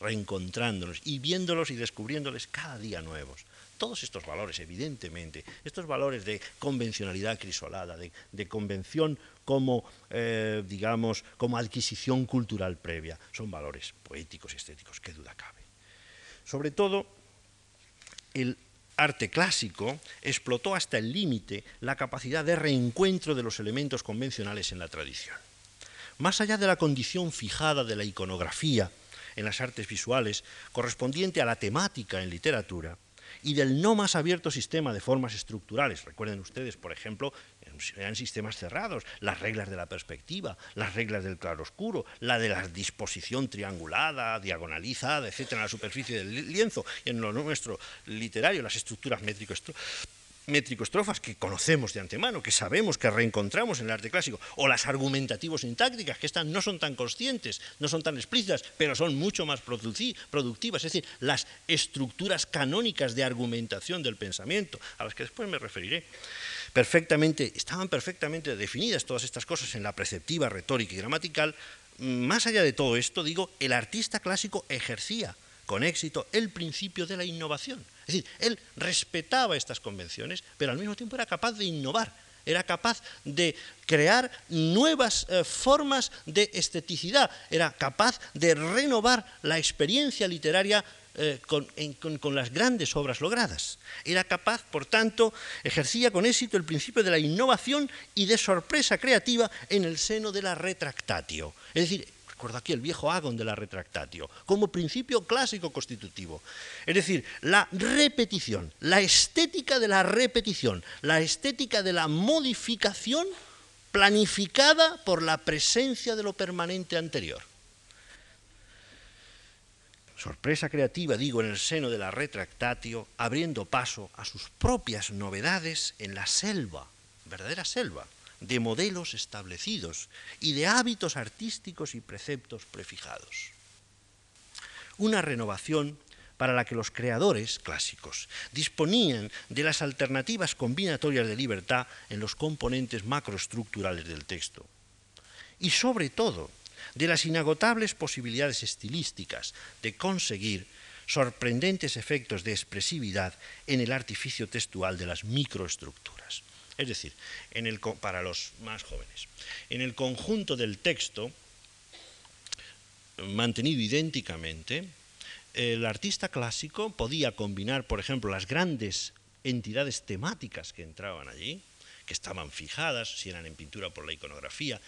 S1: reencontrándonos y viéndolos y descubriéndoles cada día nuevos. Todos estos valores, evidentemente, estos valores de convencionalidad crisolada, de, convención como, eh, digamos, como adquisición cultural previa, son valores poéticos y estéticos, qué duda cabe. Sobre todo, el arte clásico explotó hasta el límite la capacidad de reencuentro de los elementos convencionales en la tradición. Más allá de la condición fijada de la iconografía, en las artes visuales, correspondiente a la temática en literatura, y del no más abierto sistema de formas estructurales. Recuerden ustedes, por ejemplo, eran sistemas cerrados, las reglas de la perspectiva, las reglas del claroscuro, la de la disposición triangulada, diagonalizada, etcétera, en la superficie del lienzo, y en lo nuestro literario, las estructuras métrico métrico-estrofas que conocemos de antemano, que sabemos que reencontramos en el arte clásico, o las argumentativos sintácticas, que estas no son tan conscientes, no son tan explícitas, pero son mucho más productivas, es decir, las estructuras canónicas de argumentación del pensamiento, a las que después me referiré, perfectamente, estaban perfectamente definidas todas estas cosas en la preceptiva retórica y gramatical. Más allá de todo esto, digo, el artista clásico ejercía con éxito el principio de la innovación. Es decir, él respetaba estas convenciones, pero al mismo tiempo era capaz de innovar, era capaz de crear nuevas eh, formas de esteticidad, era capaz de renovar la experiencia literaria eh, con, con, las grandes obras logradas. Era capaz, por tanto, ejercía con éxito el principio de la innovación y de sorpresa creativa en el seno de la retractatio. Es decir, recuerdo aquí el viejo agon de la retractatio, como principio clásico constitutivo. Es decir, la repetición, la estética de la repetición, la estética de la modificación planificada por la presencia de lo permanente anterior. Sorpresa creativa, digo, en el seno de la retractatio, abriendo paso a sus propias novedades en la selva, verdadera selva, de modelos establecidos y de hábitos artísticos y preceptos prefijados. Una renovación para la que los creadores clásicos disponían de las alternativas combinatorias de libertad en los componentes macroestructurales del texto. Y sobre todo, de las inagotables posibilidades estilísticas de conseguir sorprendentes efectos de expresividad en el artificio textual de las microestructuras. Es decir, para los más jóvenes, en el conjunto del texto, mantenido idénticamente, el artista clásico podía combinar, por ejemplo, las grandes entidades temáticas que entraban allí, que estaban fijadas, si eran en pintura por la iconografía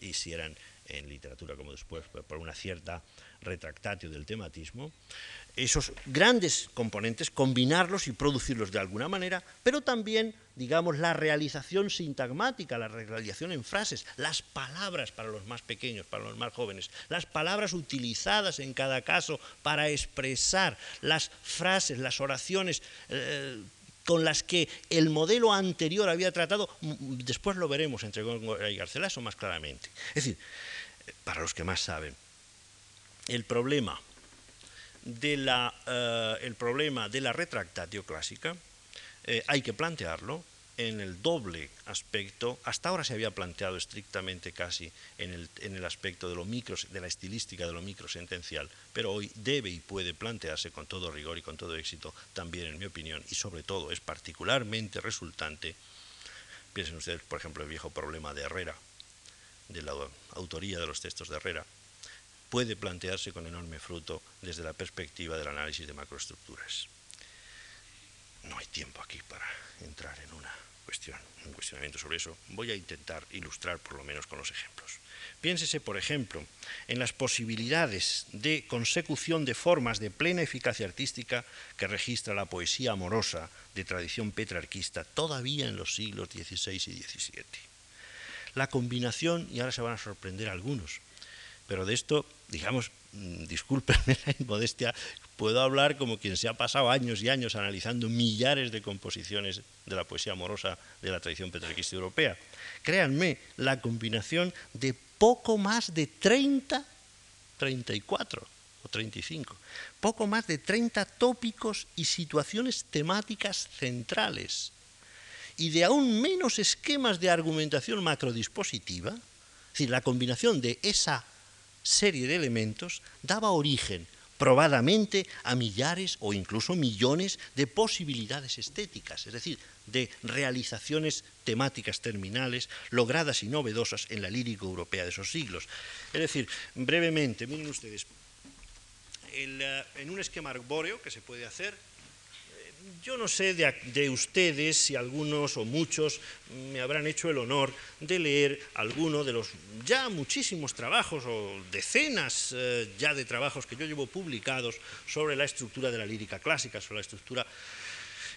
S1: y si eran en literatura como después por una cierta retractatio del tematismo, esos grandes componentes, combinarlos y producirlos de alguna manera, pero también, digamos, la realización sintagmática, la realización en frases, las palabras para los más pequeños, para los más jóvenes, las palabras utilizadas en cada caso para expresar las frases, las oraciones. Eh, con las que el modelo anterior había tratado, después lo veremos entre Góngora y Garcilaso más claramente. Es decir, para los que más saben, el problema de la, eh, problema de la retractatio clásica eh, hay que plantearlo en el doble aspecto, hasta ahora se había planteado estrictamente casi en el, en el aspecto de, lo micro, de la estilística de lo microsentencial, pero hoy debe y puede plantearse con todo rigor y con todo éxito también, en mi opinión, y sobre todo es particularmente resultante, piensen ustedes, por ejemplo, el viejo problema de Herrera, de la autoría de los textos de Herrera, puede plantearse con enorme fruto desde la perspectiva del análisis de macroestructuras. No hay tiempo aquí para entrar en una cuestión, un cuestionamiento sobre eso. Voy a intentar ilustrar por lo menos con los ejemplos. Piénsese, por ejemplo, en las posibilidades de consecución de formas de plena eficacia artística que registra la poesía amorosa de tradición petrarquista todavía en los siglos XVI y XVII. La combinación, y ahora se van a sorprender algunos, pero de esto, digamos, mm, discúlpenme la inmodestia, puedo hablar como quien se ha pasado años y años analizando millares de composiciones de la poesía amorosa de la tradición petrarquista europea. Créanme, la combinación de poco más de 30, 34 o 35, poco más de 30 tópicos y situaciones temáticas centrales y de aún menos esquemas de argumentación macrodispositiva, es decir, la combinación de esa serie de elementos daba origen probadamente a millares o incluso millones de posibilidades estéticas, es decir, de realizaciones temáticas terminales logradas y novedosas en la lírica europea de esos siglos. Es decir, brevemente, miren ustedes, eh, en un esquema arbóreo que se puede hacer, yo no sé de, ustedes si algunos o muchos me habrán hecho el honor de leer alguno de los ya muchísimos trabajos o decenas eh, ya de trabajos que yo llevo publicados sobre la estructura de la lírica clásica, sobre la estructura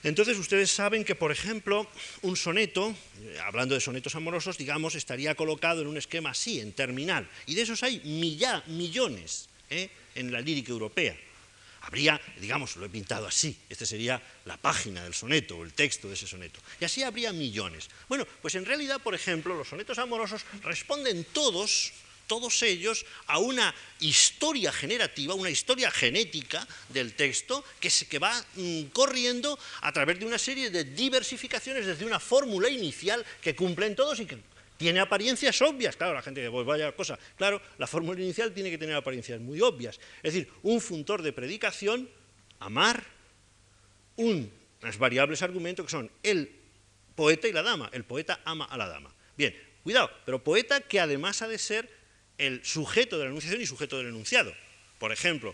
S1: entonces ustedes saben que, por ejemplo, un soneto, eh, hablando de sonetos amorosos, digamos, estaría colocado en un esquema así, en terminal. Y de esos hay millones ¿eh? en la lírica europea. Habría, digamos, lo he pintado así, esta sería la página del soneto o el texto de ese soneto. Y así habría millones. Bueno, pues en realidad, por ejemplo, los sonetos amorosos responden todos, todos ellos, a una historia generativa, una historia genética del texto que, se, que va mm, corriendo a través de una serie de diversificaciones desde una fórmula inicial que cumplen todos y que tiene apariencias obvias, claro, la gente dice, pues vaya cosa, claro, la fórmula inicial tiene que tener apariencias muy obvias. Es decir, un funtor de predicación, amar, unos variables argumentos que son el poeta y la dama. El poeta ama a la dama. Bien, cuidado, pero poeta que además ha de ser el sujeto de la enunciación y sujeto del enunciado. Por ejemplo,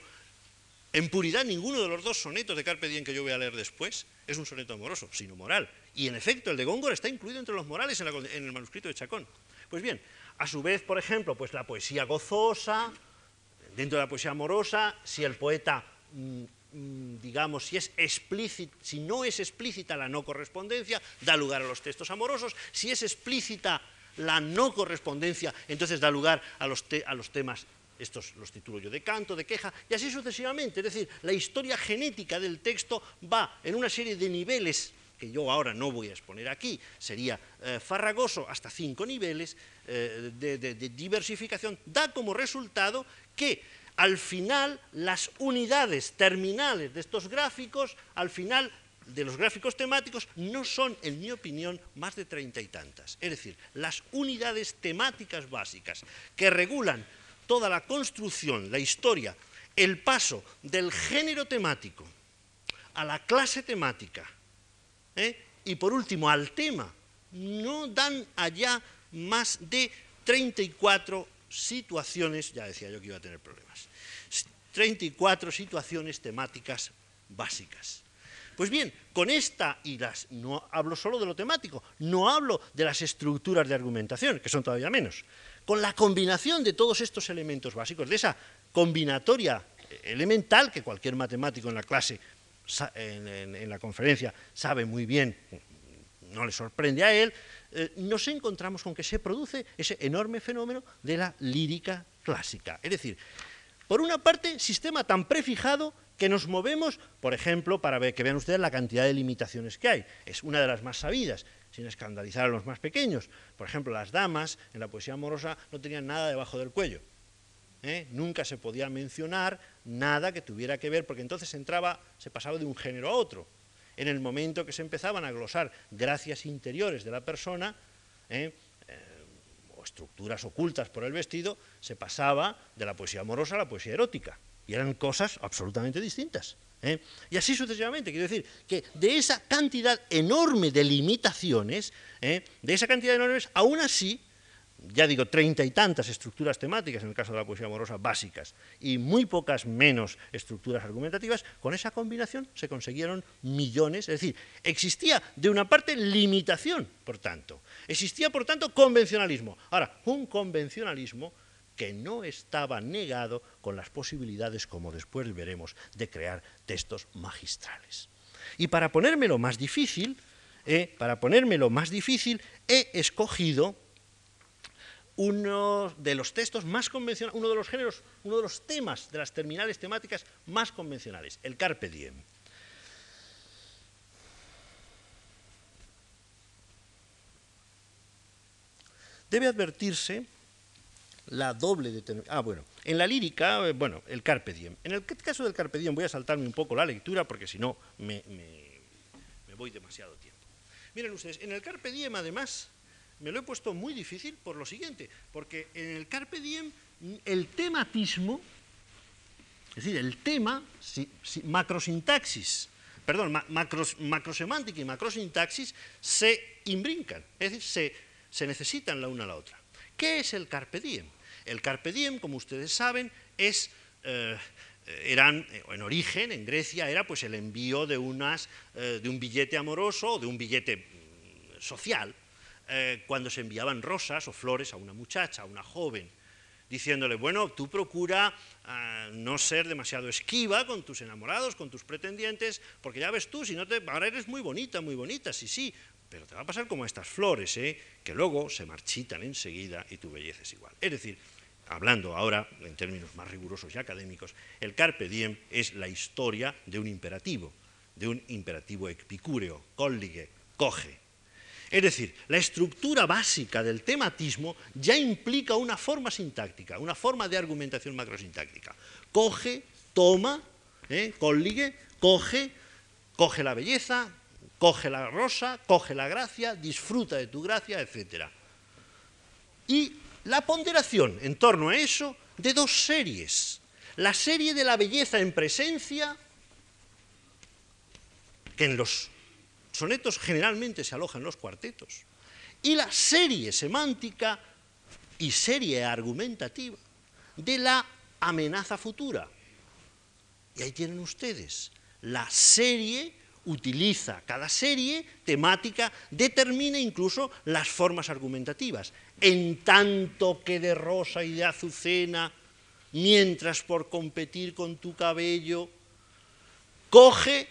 S1: En puridad, ninguno de los dos sonetos de Carpe Diem que yo voy a leer después es un soneto amoroso, sino moral. Y en efecto, el de Góngora está incluido entre los morales en, el manuscrito de Chacón. Pues bien, a su vez, por ejemplo, pues la poesía gozosa, dentro de la poesía amorosa, si el poeta, mm, mm, digamos, si, es si no es explícita la no correspondencia, da lugar a los textos amorosos, si es explícita la no correspondencia, entonces da lugar a los, a los temas estos los titulo yo de canto, de queja, y así sucesivamente. Es decir, la historia genética del texto va en una serie de niveles que yo ahora no voy a exponer aquí, sería eh, farragoso hasta cinco niveles eh, de, de diversificación, da como resultado que al final las unidades terminales de estos gráficos, al final de los gráficos temáticos no son, en mi opinión, más de treinta y tantas. Es decir, las unidades temáticas básicas que regulan toda la construcción, la historia, el paso del género temático a la clase temática ¿eh? y por último al tema, no dan allá más de 34 situaciones, ya decía yo que iba a tener problemas, 34 situaciones temáticas básicas. Pues bien, con esta, y las, no hablo solo de lo temático, no hablo de las estructuras de argumentación, que son todavía menos, con la combinación de todos estos elementos básicos, de esa combinatoria elemental que cualquier matemático en la clase, en, la conferencia, sabe muy bien, no le sorprende a él, eh, nos encontramos con que se produce ese enorme fenómeno de la lírica clásica. Es decir, por una parte, sistema tan prefijado que nos movemos, por ejemplo, para que vean ustedes la cantidad de limitaciones que hay. Es una de las más sabidas, sin escandalizar a los más pequeños. Por ejemplo, las damas en la poesía amorosa no tenían nada debajo del cuello. ¿Eh? Nunca se podía mencionar nada que tuviera que ver, porque entonces entraba, se pasaba de un género a otro. En el momento que se empezaban a glosar gracias interiores de la persona, ¿eh? Eh, o estructuras ocultas por el vestido, se pasaba de la poesía amorosa a la poesía erótica. Y eran cosas absolutamente distintas. Y así sucesivamente. Quiero decir que de esa cantidad enorme de limitaciones, de esa cantidad enorme, aún así, ya digo, treinta y tantas estructuras temáticas en el caso de la poesía amorosa básicas y muy pocas menos estructuras argumentativas, con esa combinación se consiguieron millones. Es decir, existía de una parte limitación, por tanto. Existía, por tanto, convencionalismo. Ahora, un convencionalismo que no estaba negado con las posibilidades, como después veremos, de crear textos magistrales. Y para ponérmelo más difícil, eh, para ponérmelo más difícil, he escogido uno de los textos más convencionales, uno de los géneros, uno de los temas de las terminales temáticas más convencionales, el Carpe Diem. Debe advertirse la doble determinación. Ah, bueno, en la lírica, eh, bueno, el carpe diem. En el caso del carpe diem voy a saltarme un poco la lectura porque si no me, voy demasiado tiempo. Miren ustedes, en el carpe diem además me lo he puesto muy difícil por lo siguiente, porque en el carpe diem el tematismo, es decir, el tema, macrosintaxis, perdón, macrosemántica y macrosintaxis se imbrincan, es decir, se, necesitan la una a la otra. ¿Qué es el carpe diem? El carpe diem, como ustedes saben, es... Eh, eran, en origen, en Grecia, era pues el envío de, unas, eh, de un billete amoroso o de un billete mm, social, eh, cuando se enviaban rosas o flores a una muchacha, a una joven, diciéndole, bueno, tú procura no ser demasiado esquiva con tus enamorados, con tus pretendientes, porque ya ves tú, si no te, ahora eres muy bonita, muy bonita, sí, sí, pero te va a pasar como estas flores, ¿eh? que luego se marchitan enseguida y tu belleza es igual. Es decir, hablando ahora en términos más rigurosos y académicos, el carpe diem es la historia de un imperativo, de un imperativo epicúreo, collige, coge. Es decir, la estructura básica del tematismo ya implica una forma sintáctica, una forma de argumentación macrosintáctica. Coge, toma, ¿eh? coge, coge la belleza, Coge la rosa, coge la gracia, disfruta de tu gracia, etc. Y la ponderación en torno a eso de dos series. La serie de la belleza en presencia, que en los sonetos generalmente se aloja en los cuartetos, y la serie semántica y serie argumentativa de la amenaza futura, Y ahí tienen ustedes. La serie utiliza, cada serie temática determina incluso las formas argumentativas. En tanto que de rosa y de azucena, mientras por competir con tu cabello, coge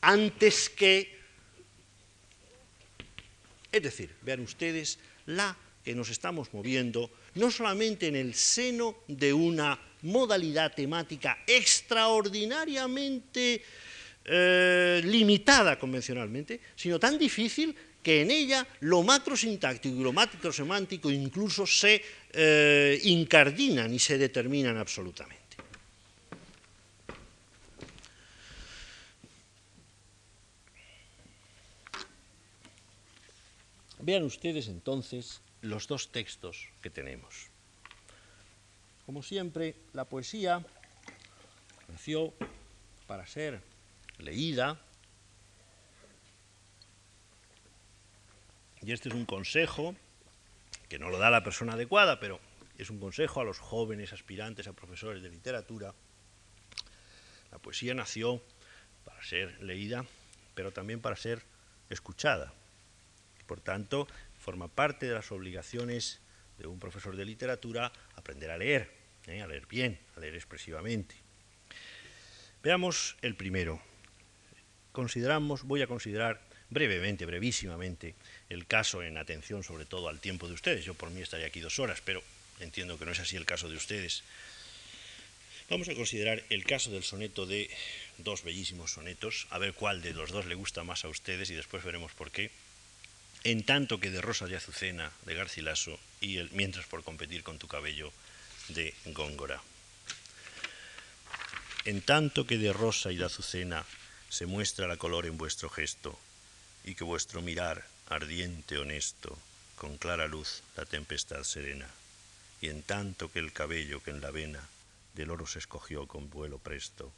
S1: antes que... Es decir, vean ustedes la que nos estamos moviendo, no solamente en el seno de una modalidad temática extraordinariamente eh, limitada convencionalmente, sino tan difícil que en ella lo macrosintáctico y lo macrosemántico incluso se eh, incardinan y se determinan absolutamente. Vean ustedes entonces los dos textos que tenemos. Como siempre, la poesía nació para ser leída, y este es un consejo que no lo da la persona adecuada, pero es un consejo a los jóvenes aspirantes a profesores de literatura. La poesía nació para ser leída, pero también para ser escuchada. Por tanto, forma parte de las obligaciones de un profesor de literatura aprender a leer, ¿eh? a leer bien, a leer expresivamente. Veamos el primero. Consideramos, voy a considerar brevemente, brevísimamente, el caso en atención sobre todo al tiempo de ustedes. Yo por mí estaría aquí dos horas, pero entiendo que no es así el caso de ustedes. Vamos a considerar el caso del soneto de dos bellísimos sonetos, a ver cuál de los dos le gusta más a ustedes y después veremos por qué en tanto que de Rosas de Azucena de Garcilaso y el Mientras por competir con tu cabello de Góngora. En tanto que de rosa y de azucena se muestra la color en vuestro gesto, y que vuestro mirar, ardiente, honesto, con clara luz la tempestad serena, y en tanto que el cabello que en la vena del oro se escogió con vuelo presto,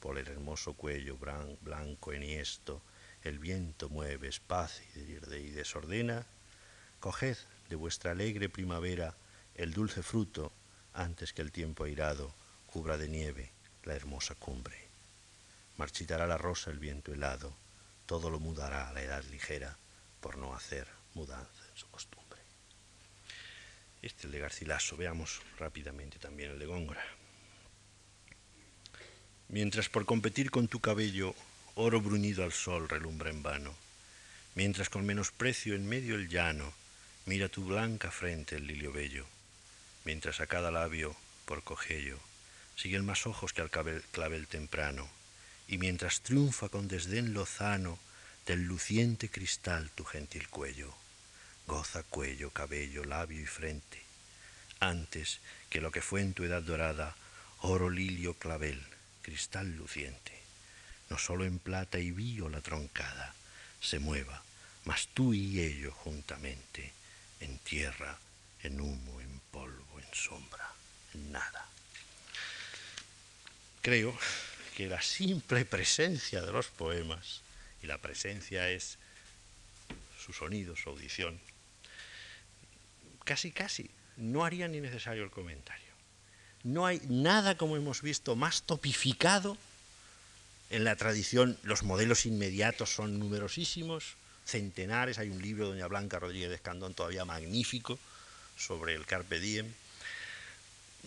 S1: por el hermoso cuello blanco enhiesto, el viento mueve espacio y desordena, coged de vuestra alegre primavera el dulce fruto antes que el tiempo airado cubra de nieve la hermosa cumbre. Marchitará la rosa el viento helado, todo lo mudará a la edad ligera por no hacer mudanza en su costumbre. Este es el de Garcilaso, veamos rápidamente también el de Góngora. Mientras por competir con tu cabello oro bruñido al sol relumbra en vano, mientras con menosprecio en medio el llano mira tu blanca frente el lilio bello, mientras a cada labio, por cogello, siguen más ojos que al clavel temprano, y mientras triunfa con desdén lozano del luciente cristal tu gentil cuello, goza cuello, cabello, labio y frente, antes que lo que fue en tu edad dorada, oro, lilio, clavel, cristal luciente no solo en plata y bío la troncada se mueva, mas tú y ello juntamente, en tierra, en humo, en polvo, en sombra, en nada. Creo que la simple presencia de los poemas, y la presencia es su sonido, su audición, casi, casi, no haría ni necesario el comentario. No hay nada, como hemos visto, más topificado en la tradición los modelos inmediatos son numerosísimos, centenares. Hay un libro de doña Blanca Rodríguez de Escandón todavía magnífico sobre el Carpe Diem.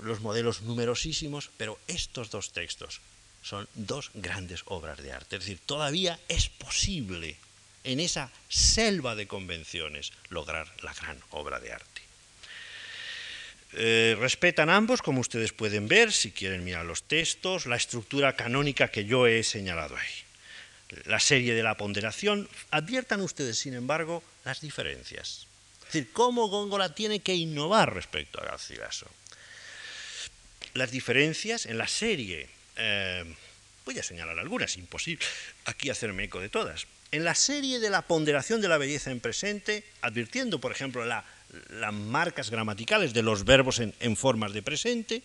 S1: Los modelos numerosísimos, pero estos dos textos son dos grandes obras de arte. Es decir, todavía es posible en esa selva de convenciones lograr la gran obra de arte. Eh, respetan ambos, como ustedes pueden ver, si quieren mirar los textos, la estructura canónica que yo he señalado ahí. La serie de la ponderación, adviertan ustedes, sin embargo, las diferencias. Es decir, cómo Góngora tiene que innovar respecto a Garcilaso. Las diferencias en la serie, eh, voy a señalar algunas, imposible aquí hacerme eco de todas. En la serie de la ponderación de la belleza en presente, advirtiendo, por ejemplo, la las marcas gramaticales de los verbos en, formas de presente,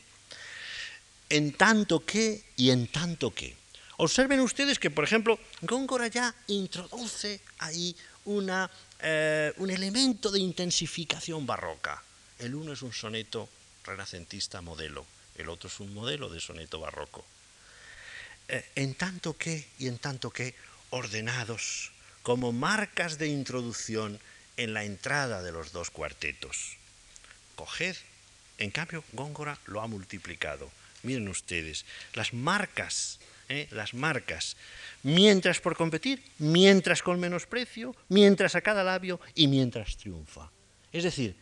S1: en tanto que y en tanto que. Observen ustedes que, por ejemplo, Góngora ya introduce ahí una, eh, un elemento de intensificación barroca. El uno es un soneto renacentista modelo, el otro es un modelo de soneto barroco. eh, en tanto que y en tanto que ordenados como marcas de introducción en la entrada de los dos cuartetos. Coged, en cambio, Góngora lo ha multiplicado. Miren ustedes, las marcas, ¿eh? las marcas, mientras por competir, mientras con menosprecio, mientras a cada labio y mientras triunfa. Es decir,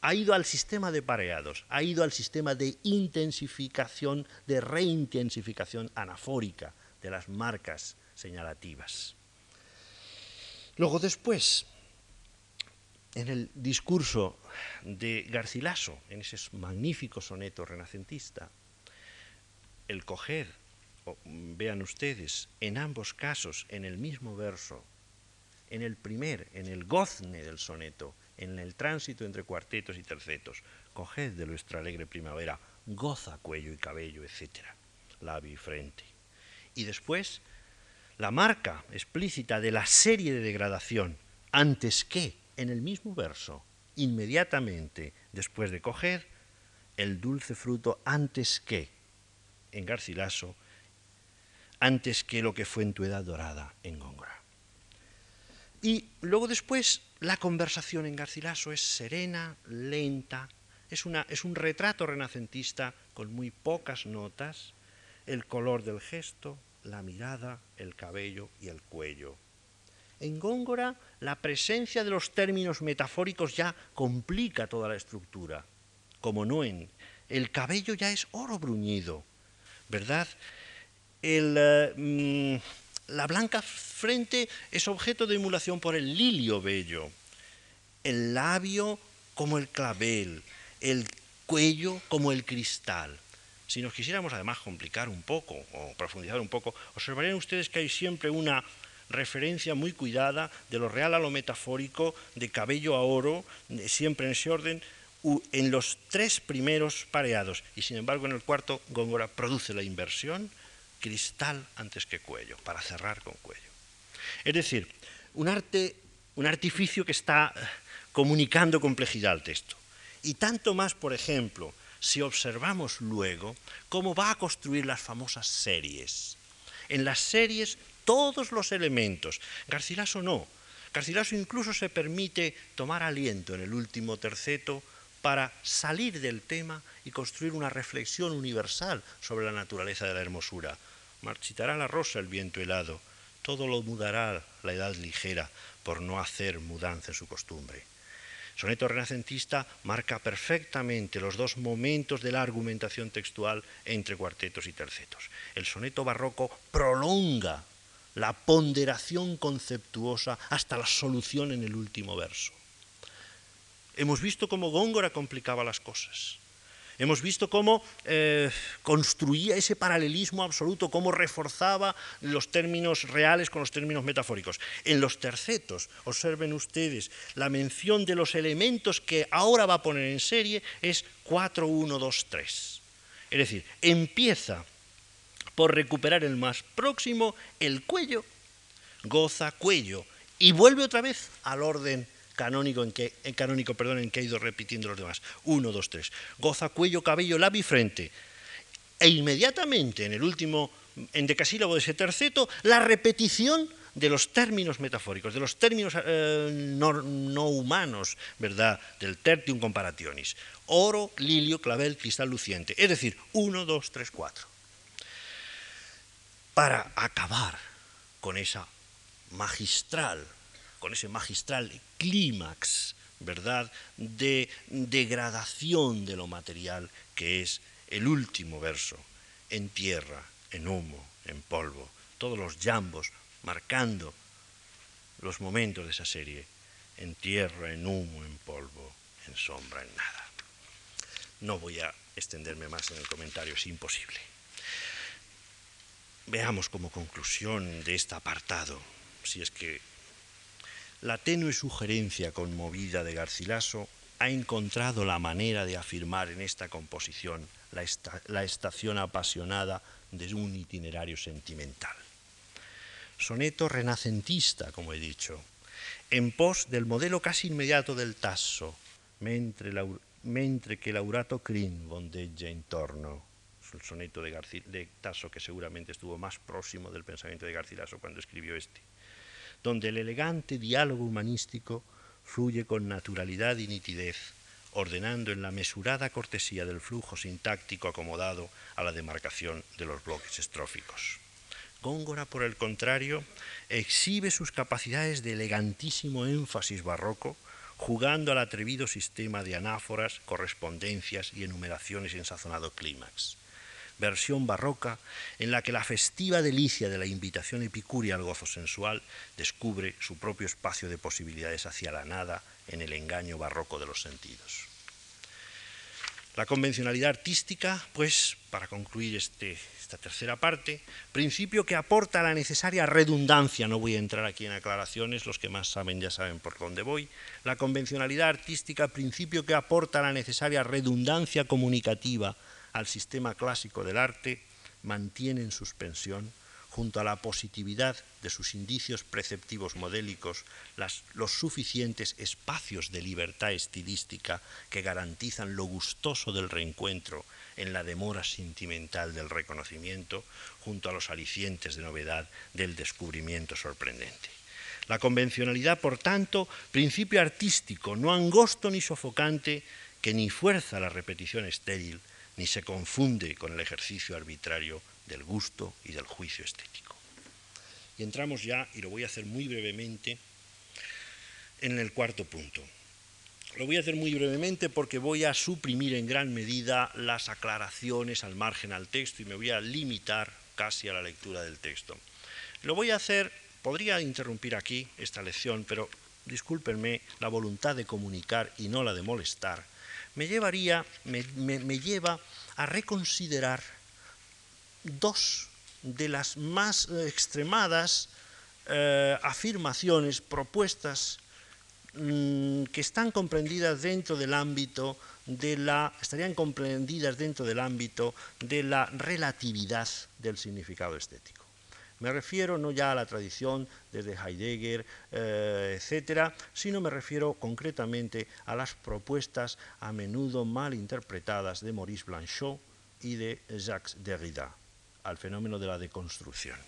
S1: ha ido al sistema de pareados, ha ido al sistema de intensificación, de reintensificación anafórica de las marcas señalativas. Luego después, en el discurso de Garcilaso, en ese magnífico soneto renacentista, el coger, vean ustedes, en ambos casos, en el mismo verso, en el primer, en el gozne del soneto, en el tránsito entre cuartetos y tercetos, coged de nuestra alegre primavera, goza cuello y cabello, etc., labio y frente. Y después, la marca explícita de la serie de degradación, antes que, en el mismo verso, inmediatamente después de coger, el dulce fruto antes que, en Garcilaso, antes que lo que fue en tu edad dorada en Góngora. Y luego después la conversación en Garcilaso es serena, lenta, es, una, es un retrato renacentista con muy pocas notas, el color del gesto, la mirada, el cabello y el cuello. En Góngora la presencia de los términos metafóricos ya complica toda la estructura, como no en el cabello ya es oro bruñido, ¿verdad? El, eh, mm, la blanca frente es objeto de emulación por el lilio bello, el labio como el clavel, el cuello como el cristal. Si nos quisiéramos además complicar un poco o profundizar un poco, observarían ustedes que hay siempre una referencia muy cuidada de lo real a lo metafórico, de cabello a oro, siempre en ese orden, en los tres primeros pareados. Y sin embargo en el cuarto Góngora produce la inversión cristal antes que cuello, para cerrar con cuello. Es decir, un arte, un artificio que está eh, comunicando complejidad al texto. Y tanto más, por ejemplo, si observamos luego cómo va a construir las famosas series. En las series todos los elementos. Garcilaso no. Garcilaso incluso se permite tomar aliento en el último terceto para salir del tema y construir una reflexión universal sobre la naturaleza de la hermosura. Marchitará la rosa el viento helado, todo lo mudará la edad ligera por no hacer mudanza en su costumbre. Soneto renacentista marca perfectamente los dos momentos de la argumentación textual entre cuartetos y tercetos. El soneto barroco prolonga la ponderación conceptuosa hasta la solución en el último verso. Hemos visto cómo Góngora complicaba las cosas. Hemos visto cómo eh, construía ese paralelismo absoluto, cómo reforzaba los términos reales con los términos metafóricos. En los tercetos, observen ustedes, la mención de los elementos que ahora va a poner en serie es 4, 1, 2, 3. Es decir, empieza por recuperar el más próximo, el cuello, goza cuello, y vuelve otra vez al orden canónico en que, en canónico, perdón, en que he ido repitiendo los demás. Uno, dos, tres. Goza cuello, cabello, labio frente. E inmediatamente en el último, en decasílabo de ese terceto, la repetición de los términos metafóricos, de los términos eh, no, humanos, ¿verdad? Del tertium comparationis. Oro, lilio, clavel, cristal luciente. Es decir, uno, dos, tres, cuatro. Para acabar con esa magistral con ese magistral clímax, ¿verdad?, de degradación de lo material que es el último verso, en tierra, en humo, en polvo, todos los jambos marcando los momentos de esa serie, en tierra, en humo, en polvo, en sombra, en nada. No voy a extenderme más en el comentario, es imposible. Veamos como conclusión de este apartado, si es que la tenue sugerencia conmovida de Garcilaso ha encontrado la manera de afirmar en esta composición la, estación apasionada de un itinerario sentimental. Soneto renacentista, como he dicho, en pos del modelo casi inmediato del Tasso, mentre, che Laurato Crin bondeggia intorno el soneto de, de Tasso que seguramente estuvo más próximo del pensamiento de Garcilaso cuando escribió este, donde el elegante diálogo humanístico fluye con naturalidad y nitidez, ordenando en la mesurada cortesía del flujo sintáctico acomodado a la demarcación de los bloques estróficos. Góngora, por el contrario, exhibe sus capacidades de elegantísimo énfasis barroco, jugando al atrevido sistema de anáforas, correspondencias y enumeraciones en sazonado clímax. Versión barroca en la que la festiva delicia de la invitación epicúrea al gozo sensual descubre su propio espacio de posibilidades hacia la nada en el engaño barroco de los sentidos. La convencionalidad artística, pues, para concluir este, esta tercera parte, principio que aporta la necesaria redundancia, no voy a entrar aquí en aclaraciones, los que más saben ya saben por dónde voy, la convencionalidad artística, principio que aporta la necesaria redundancia comunicativa al sistema clásico del arte, mantiene en suspensión junto a la positividad de sus indicios preceptivos modélicos, los suficientes espacios de libertad estilística que garantizan lo gustoso del reencuentro en la demora sentimental del reconocimiento, junto a los alicientes de novedad del descubrimiento sorprendente. La convencionalidad, por tanto, principio artístico, no angosto ni sofocante, que ni fuerza la repetición estéril, ni se confunde con el ejercicio arbitrario del gusto y del juicio estético. Y entramos ya, y lo voy a hacer muy brevemente, en el cuarto punto. Lo voy a hacer muy brevemente porque voy a suprimir en gran medida las aclaraciones al margen al texto y me voy a limitar casi a la lectura del texto. Lo voy a hacer, podría interrumpir aquí esta lección, pero discúlpenme, la voluntad de comunicar y no la de molestar, me llevaría, me, me lleva a reconsiderar dos de las más eh, extremadas eh, afirmaciones, propuestas mm, que están comprendidas dentro del ámbito de la, estarían comprendidas dentro del ámbito de la relatividad del significado estético. Me refiero no ya a la tradición desde Heidegger, eh, etcétera, sino me refiero concretamente a las propuestas a menudo mal interpretadas de Maurice Blanchot y de Jacques Derrida al fenómeno de la deconstrucción.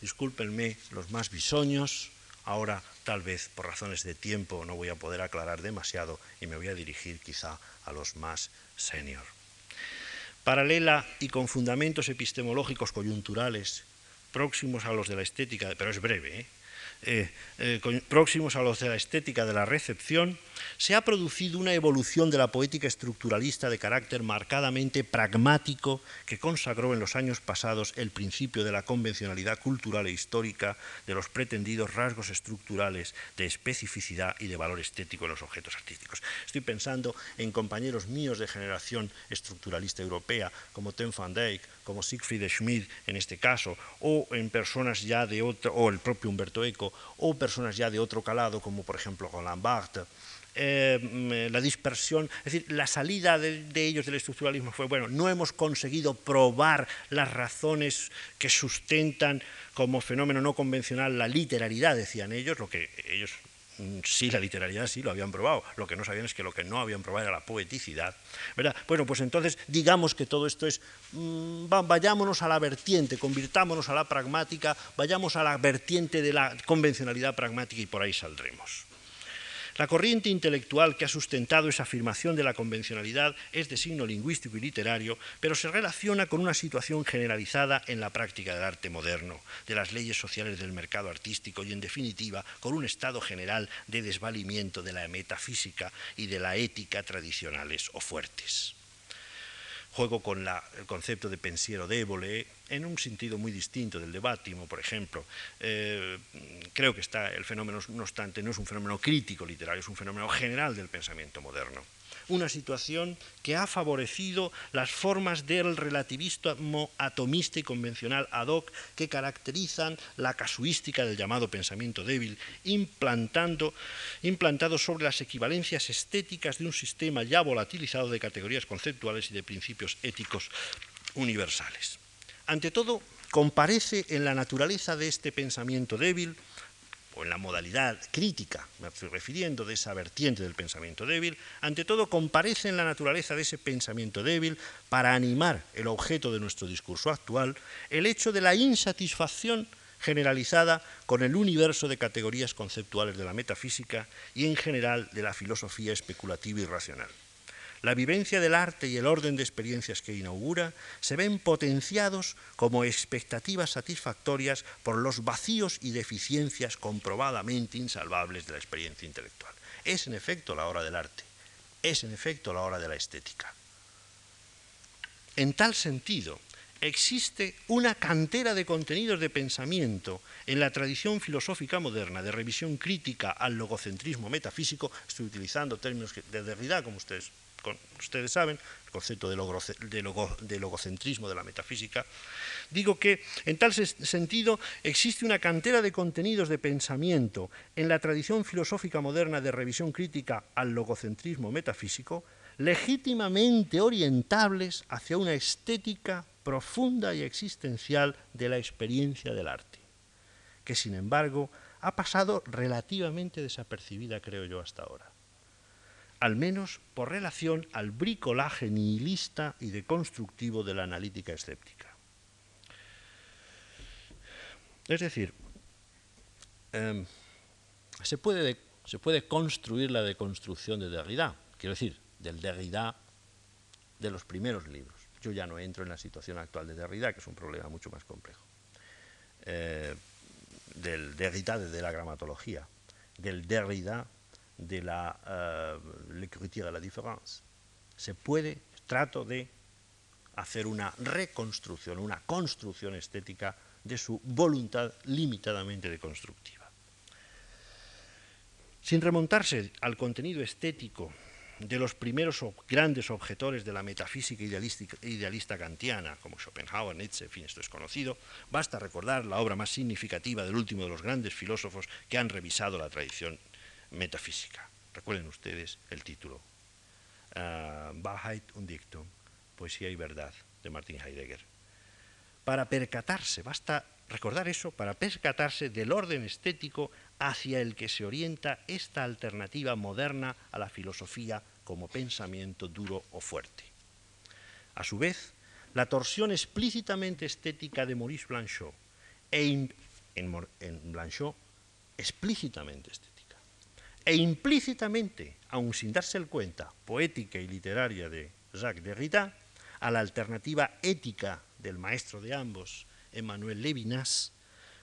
S1: Discúlpenme los más bisoños, ahora tal vez por razones de tiempo no voy a poder aclarar demasiado y me voy a dirigir quizá a los más senior. Paralela y con fundamentos epistemológicos coyunturales próximos a los de la estética, pero es breve, ¿eh? Eh, eh, próximos a los de la estética de la recepción, se ha producido una evolución de la poética estructuralista de carácter marcadamente pragmático que consagró en los años pasados el principio de la convencionalidad cultural e histórica de los pretendidos rasgos estructurales de especificidad y de valor estético en los objetos artísticos. Estoy pensando en compañeros míos de generación estructuralista europea, como Ten van Dijk, como Siegfried Schmidt en este caso, o en personas ya de otro, o el propio Humberto Eco, o personas ya de otro calado, como por ejemplo Roland Barthes, eh, mm, la dispersión, es decir, la salida de, ellos del estructuralismo fue, bueno, no hemos conseguido probar las razones que sustentan como fenómeno no convencional la literalidad, decían ellos, lo que ellos sí, la literalidad sí lo habían probado, lo que no sabían es que lo que no habían probado era la poeticidad, ¿verdad? Bueno, pues entonces digamos que todo esto es, mm, vayámonos a la vertiente, convirtámonos a la pragmática, vayamos a la vertiente de la convencionalidad pragmática y por ahí saldremos. La corriente intelectual que ha sustentado esa afirmación de la convencionalidad es de signo lingüístico y literario, pero se relaciona con una situación generalizada en la práctica del arte moderno, de las leyes sociales del mercado artístico y, en definitiva, con un estado general de desvalimiento de la metafísica y de la ética tradicionales o fuertes. Juego con el concepto de pensiero débole en un sentido muy distinto del de por ejemplo. Eh, creo que está el fenómeno, no obstante, no es un fenómeno crítico literario, es un fenómeno general del pensamiento moderno una situación que ha favorecido las formas del relativismo atomista y convencional ad hoc que caracterizan la casuística del llamado pensamiento débil, implantando, implantado sobre las equivalencias estéticas de un sistema ya volatilizado de categorías conceptuales y de principios éticos universales. Ante todo, comparece en la naturaleza de este pensamiento débil o en la modalidad crítica, me estoy refiriendo, de esa vertiente del pensamiento débil, ante todo comparece en la naturaleza de ese pensamiento débil para animar el objeto de nuestro discurso actual, el hecho de la insatisfacción generalizada con el universo de categorías conceptuales de la metafísica y en general de la filosofía especulativa y racional. La vivencia del arte y el orden de experiencias que inaugura se ven potenciados como expectativas satisfactorias por los vacíos y deficiencias comprobadamente insalvables de la experiencia intelectual. Es en efecto la hora del arte, es en efecto la hora de la estética. En tal sentido, existe una cantera de contenidos de pensamiento en la tradición filosófica moderna de revisión crítica al logocentrismo metafísico, estoy utilizando términos de Derrida, como ustedes ustedes saben, el concepto de, logocentrismo de la metafísica, digo que en tal sentido existe una cantera de contenidos de pensamiento en la tradición filosófica moderna de revisión crítica al logocentrismo metafísico, legítimamente orientables hacia una estética profunda y existencial de la experiencia del arte, que sin embargo ha pasado relativamente desapercibida, creo yo, hasta ahora al menos por relación al bricolaje nihilista y deconstructivo de la analítica escéptica. Es decir, em, se, puede se, puede construir la deconstrucción de Derrida, quiero decir, del Derrida de los primeros libros. Yo ya no entro en la situación actual de Derrida, que es un problema mucho más complejo. Eh, del Derrida de la gramatología, del Derrida de la uh, de la différence. Se puede, trato de hacer una reconstrucción, una construcción estética de su voluntad limitadamente deconstructiva. Sin remontarse al contenido estético de los primeros grandes objetores de la metafísica idealista kantiana, como Schopenhauer, Nietzsche, en fin, esto es conocido, basta recordar la obra más significativa del último de los grandes filósofos que han revisado la tradición metafísica. Recuerden ustedes el título. Uh, Wahrheit und Dictum, Poesía y Verdad, de Martin Heidegger. Para percatarse, basta recordar eso, para percatarse del orden estético hacia el que se orienta esta alternativa moderna a la filosofía como pensamiento duro o fuerte. A su vez, la torsión explícitamente estética de Maurice Blanchot, e en, en Blanchot explícitamente estética, e implícitamente, aun sin darse el cuenta, poética y literaria de Jacques Derrida, a la alternativa ética del maestro de ambos, Emmanuel Levinas,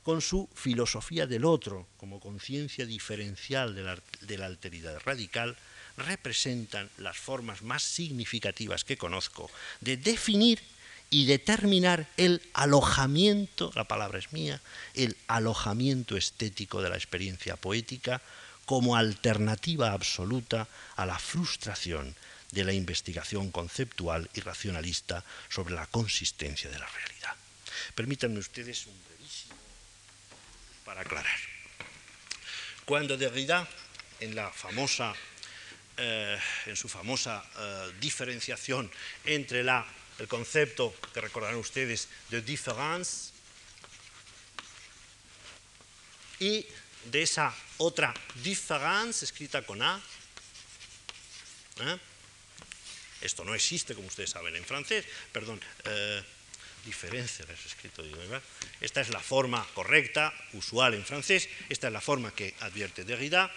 S1: con su filosofía del otro como conciencia diferencial de la, de la, alteridad radical, representan las formas más significativas que conozco de definir y determinar el alojamiento, la palabra es mía, el alojamiento estético de la experiencia poética como alternativa absoluta a la frustración de la investigación conceptual y racionalista sobre la consistencia de la realidad. Permítanme ustedes un brevísimo para aclarar. Cuando Derrida, en la eh, su famosa eh, diferenciación entre el concepto que recordarán ustedes de différence y de esa otra différence escrita con A. ¿eh? Esto no existe, como ustedes saben, en francés, perdón, eh, diferencia es escrito, digo, Esta es la forma correcta, usual en francés, esta es la forma que advierte Derrida.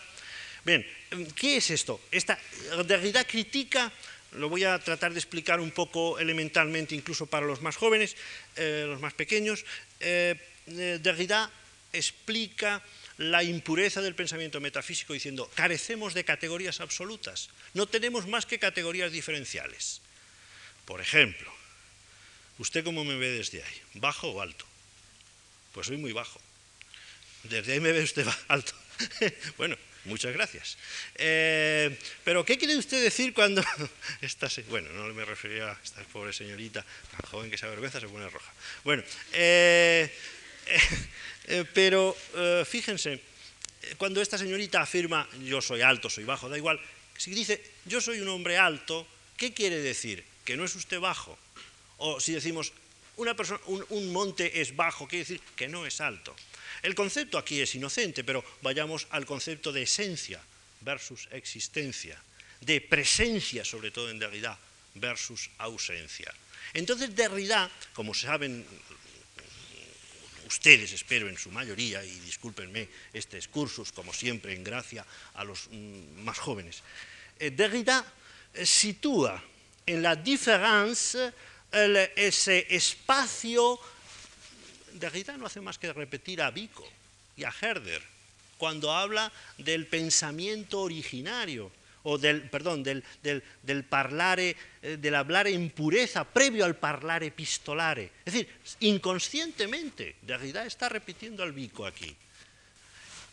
S1: Bien, ¿qué es esto? Esta, Derrida critica, lo voy a tratar de explicar un poco elementalmente, incluso para los más jóvenes, eh, los más pequeños. Derrida explica la impureza del pensamiento metafísico diciendo, carecemos de categorías absolutas, no tenemos más que categorías diferenciales. Por ejemplo, ¿usted cómo me ve desde ahí? ¿Bajo o alto? Pues soy muy bajo. Desde ahí me ve usted alto. bueno, muchas gracias. Eh, pero, ¿qué quiere usted decir cuando esta Bueno, no me refería a esta pobre señorita, tan joven que se avergüenza, se pone roja. Bueno, eh, eh, pero eh, fíjense, cuando esta señorita afirma yo soy alto, soy bajo, da igual, si dice yo soy un hombre alto, ¿qué quiere decir? ¿Que no es usted bajo? O si decimos Una persona, un, monte es bajo, quiere decir que no es alto. El concepto aquí es inocente, pero vayamos al concepto de esencia versus existencia, de presencia, sobre todo en Derrida, versus ausencia. Entonces Derrida, como saben ustedes, espero en su mayoría, y discúlpenme este excursus, como siempre, en gracia a los mm, más jóvenes, eh, Derrida eh, sitúa en la diferencia ese espacio, Derrida no hace más que repetir a Vico y a Herder, cuando habla del pensamiento originario, o del, perdón, del, del, del parlare, eh, del hablar en pureza previo al parlare epistolare. Es decir, inconscientemente, Derrida está repitiendo al Vico aquí.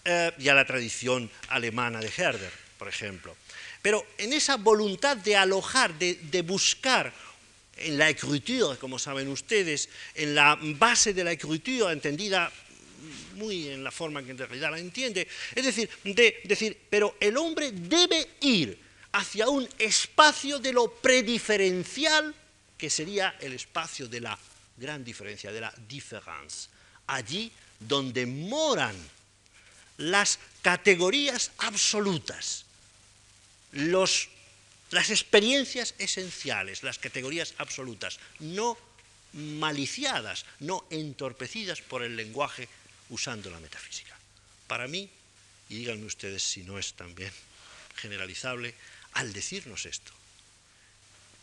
S1: Eh, y a la tradición alemana de Herder, por ejemplo. Pero en esa voluntad de alojar, de, de buscar en la escritura, como saben ustedes, en la base de la escritura entendida muy en la forma que en realidad la entiende. Es decir, de decir, pero el hombre debe ir hacia un espacio de lo prediferencial, que sería el espacio de la gran diferencia, de la difference. Allí donde moran las categorías absolutas, los, las experiencias esenciales, las categorías absolutas, no maliciadas, no entorpecidas por el lenguaje usando la metafísica. Para mí, y díganme ustedes si no es también generalizable, al decirnos esto,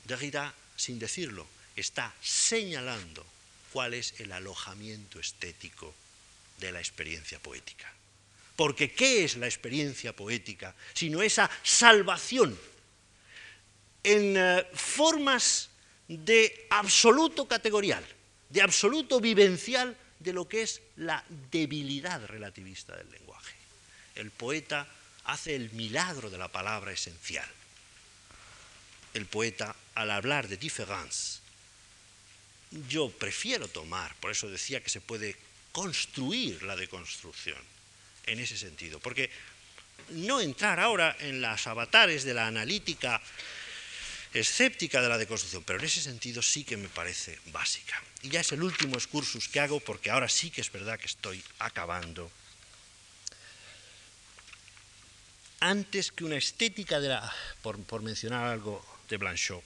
S1: Derrida, sin decirlo, está señalando cuál es el alojamiento estético de la experiencia poética. Porque ¿qué es la experiencia poética? Sino esa salvación en eh, formas de absoluto categorial, de absoluto vivencial de lo que es la debilidad relativista del lenguaje. El poeta hace el milagro de la palabra esencial. El poeta, al hablar de différence, yo prefiero tomar, por eso decía que se puede construir la deconstrucción en ese sentido, porque no entrar ahora en las avatares de la analítica escéptica de la deconstrucción, pero en ese sentido sí que me parece básica. Y ya es el último excursus que hago porque ahora sí que es verdad que estoy acabando. Antes que una estética de la, por, por mencionar algo de Blanchot,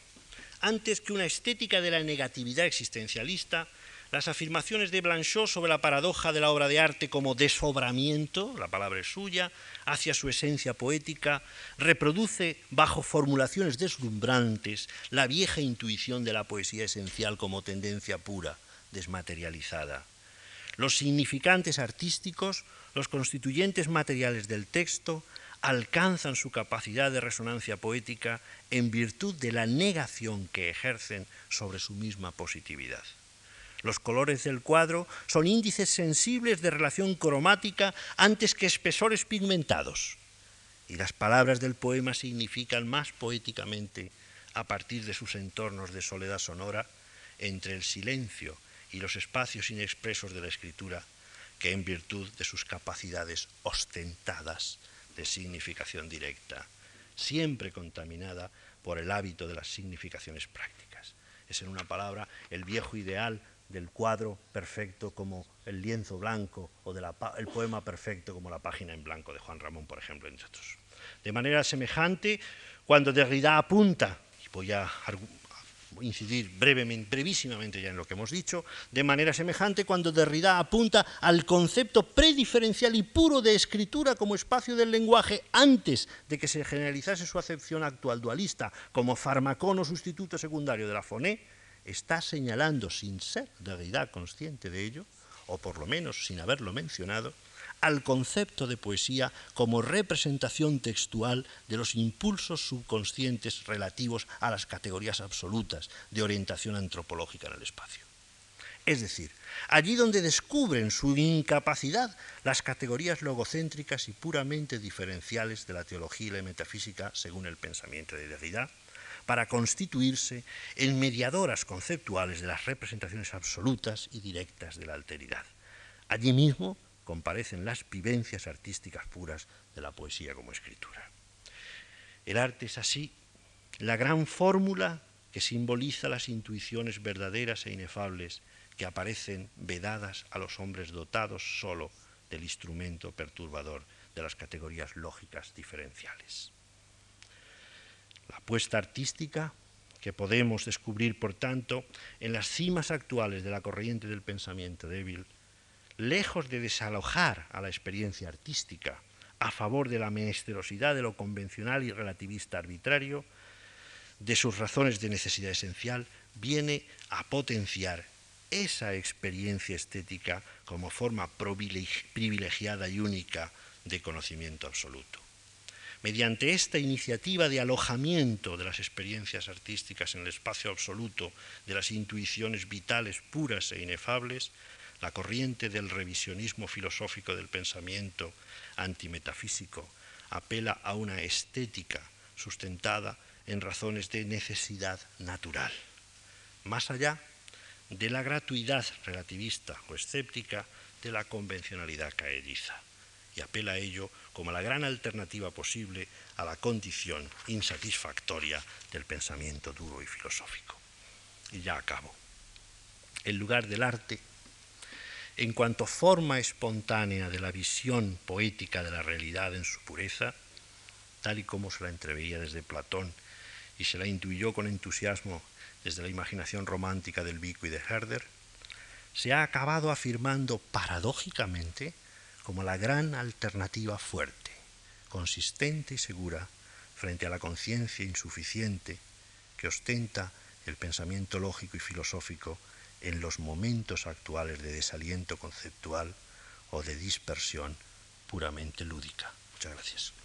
S1: antes que una estética de la negatividad existencialista, las afirmaciones de Blanchot sobre la paradoja de la obra de arte como desobramiento, la palabra es suya, hacia su esencia poética, reproduce bajo formulaciones deslumbrantes la vieja intuición de la poesía esencial como tendencia pura, desmaterializada. Los significantes artísticos, los constituyentes materiales del texto, alcanzan su capacidad de resonancia poética en virtud de la negación que ejercen sobre su misma positividad. Los colores del cuadro son índices sensibles de relación cromática antes que espesores pigmentados. Y las palabras del poema significan más poéticamente, a partir de sus entornos de soledad sonora, entre el silencio y los espacios inexpresos de la escritura, que en virtud de sus capacidades ostentadas de significación directa, siempre contaminada por el hábito de las significaciones prácticas. Es en una palabra el viejo ideal del cuadro perfecto como el lienzo blanco o del poema perfecto como la página en blanco de Juan Ramón, por ejemplo, entre otros. De manera semejante, cuando Derrida apunta, y voy a incidir brevemente, brevísimamente ya en lo que hemos dicho, de manera semejante cuando Derrida apunta al concepto prediferencial y puro de escritura como espacio del lenguaje antes de que se generalizase su acepción actual dualista como farmacón o sustituto secundario de la foné, está señalando, sin ser de realidad consciente de ello, o por lo menos sin haberlo mencionado, al concepto de poesía como representación textual de los impulsos subconscientes relativos a las categorías absolutas de orientación antropológica en el espacio. Es decir, allí donde descubren su incapacidad las categorías logocéntricas y puramente diferenciales de la teología y la metafísica según el pensamiento de Derrida, para constituirse en mediadoras conceptuales de las representaciones absolutas y directas de la alteridad. Allí mismo comparecen las vivencias artísticas puras de la poesía como escritura. El arte es así la gran fórmula que simboliza las intuiciones verdaderas e inefables que aparecen vedadas a los hombres dotados solo del instrumento perturbador de las categorías lógicas diferenciales. Apuesta artística que podemos descubrir, por tanto, en las cimas actuales de la corriente del pensamiento débil, lejos de desalojar a la experiencia artística a favor de la menesterosidad de lo convencional y relativista arbitrario, de sus razones de necesidad esencial, viene a potenciar esa experiencia estética como forma privilegiada y única de conocimiento absoluto. Mediante esta iniciativa de alojamiento de las experiencias artísticas en el espacio absoluto de las intuiciones vitales puras e inefables, la corriente del revisionismo filosófico del pensamiento antimetafísico apela a una estética sustentada en razones de necesidad natural, más allá de la gratuidad relativista o escéptica de la convencionalidad caediza, y apela a ello como la gran alternativa posible a la condición insatisfactoria del pensamiento duro y filosófico. Y ya acabo. El lugar del arte en cuanto forma espontánea de la visión poética de la realidad en su pureza, tal y como se la entreveía desde Platón y se la intuyó con entusiasmo desde la imaginación romántica del Vico y de Herder, se ha acabado afirmando paradójicamente como la gran alternativa fuerte, consistente y segura frente a la conciencia insuficiente que ostenta el pensamiento lógico y filosófico en los momentos actuales de desaliento conceptual o de dispersión puramente lúdica. Muchas gracias.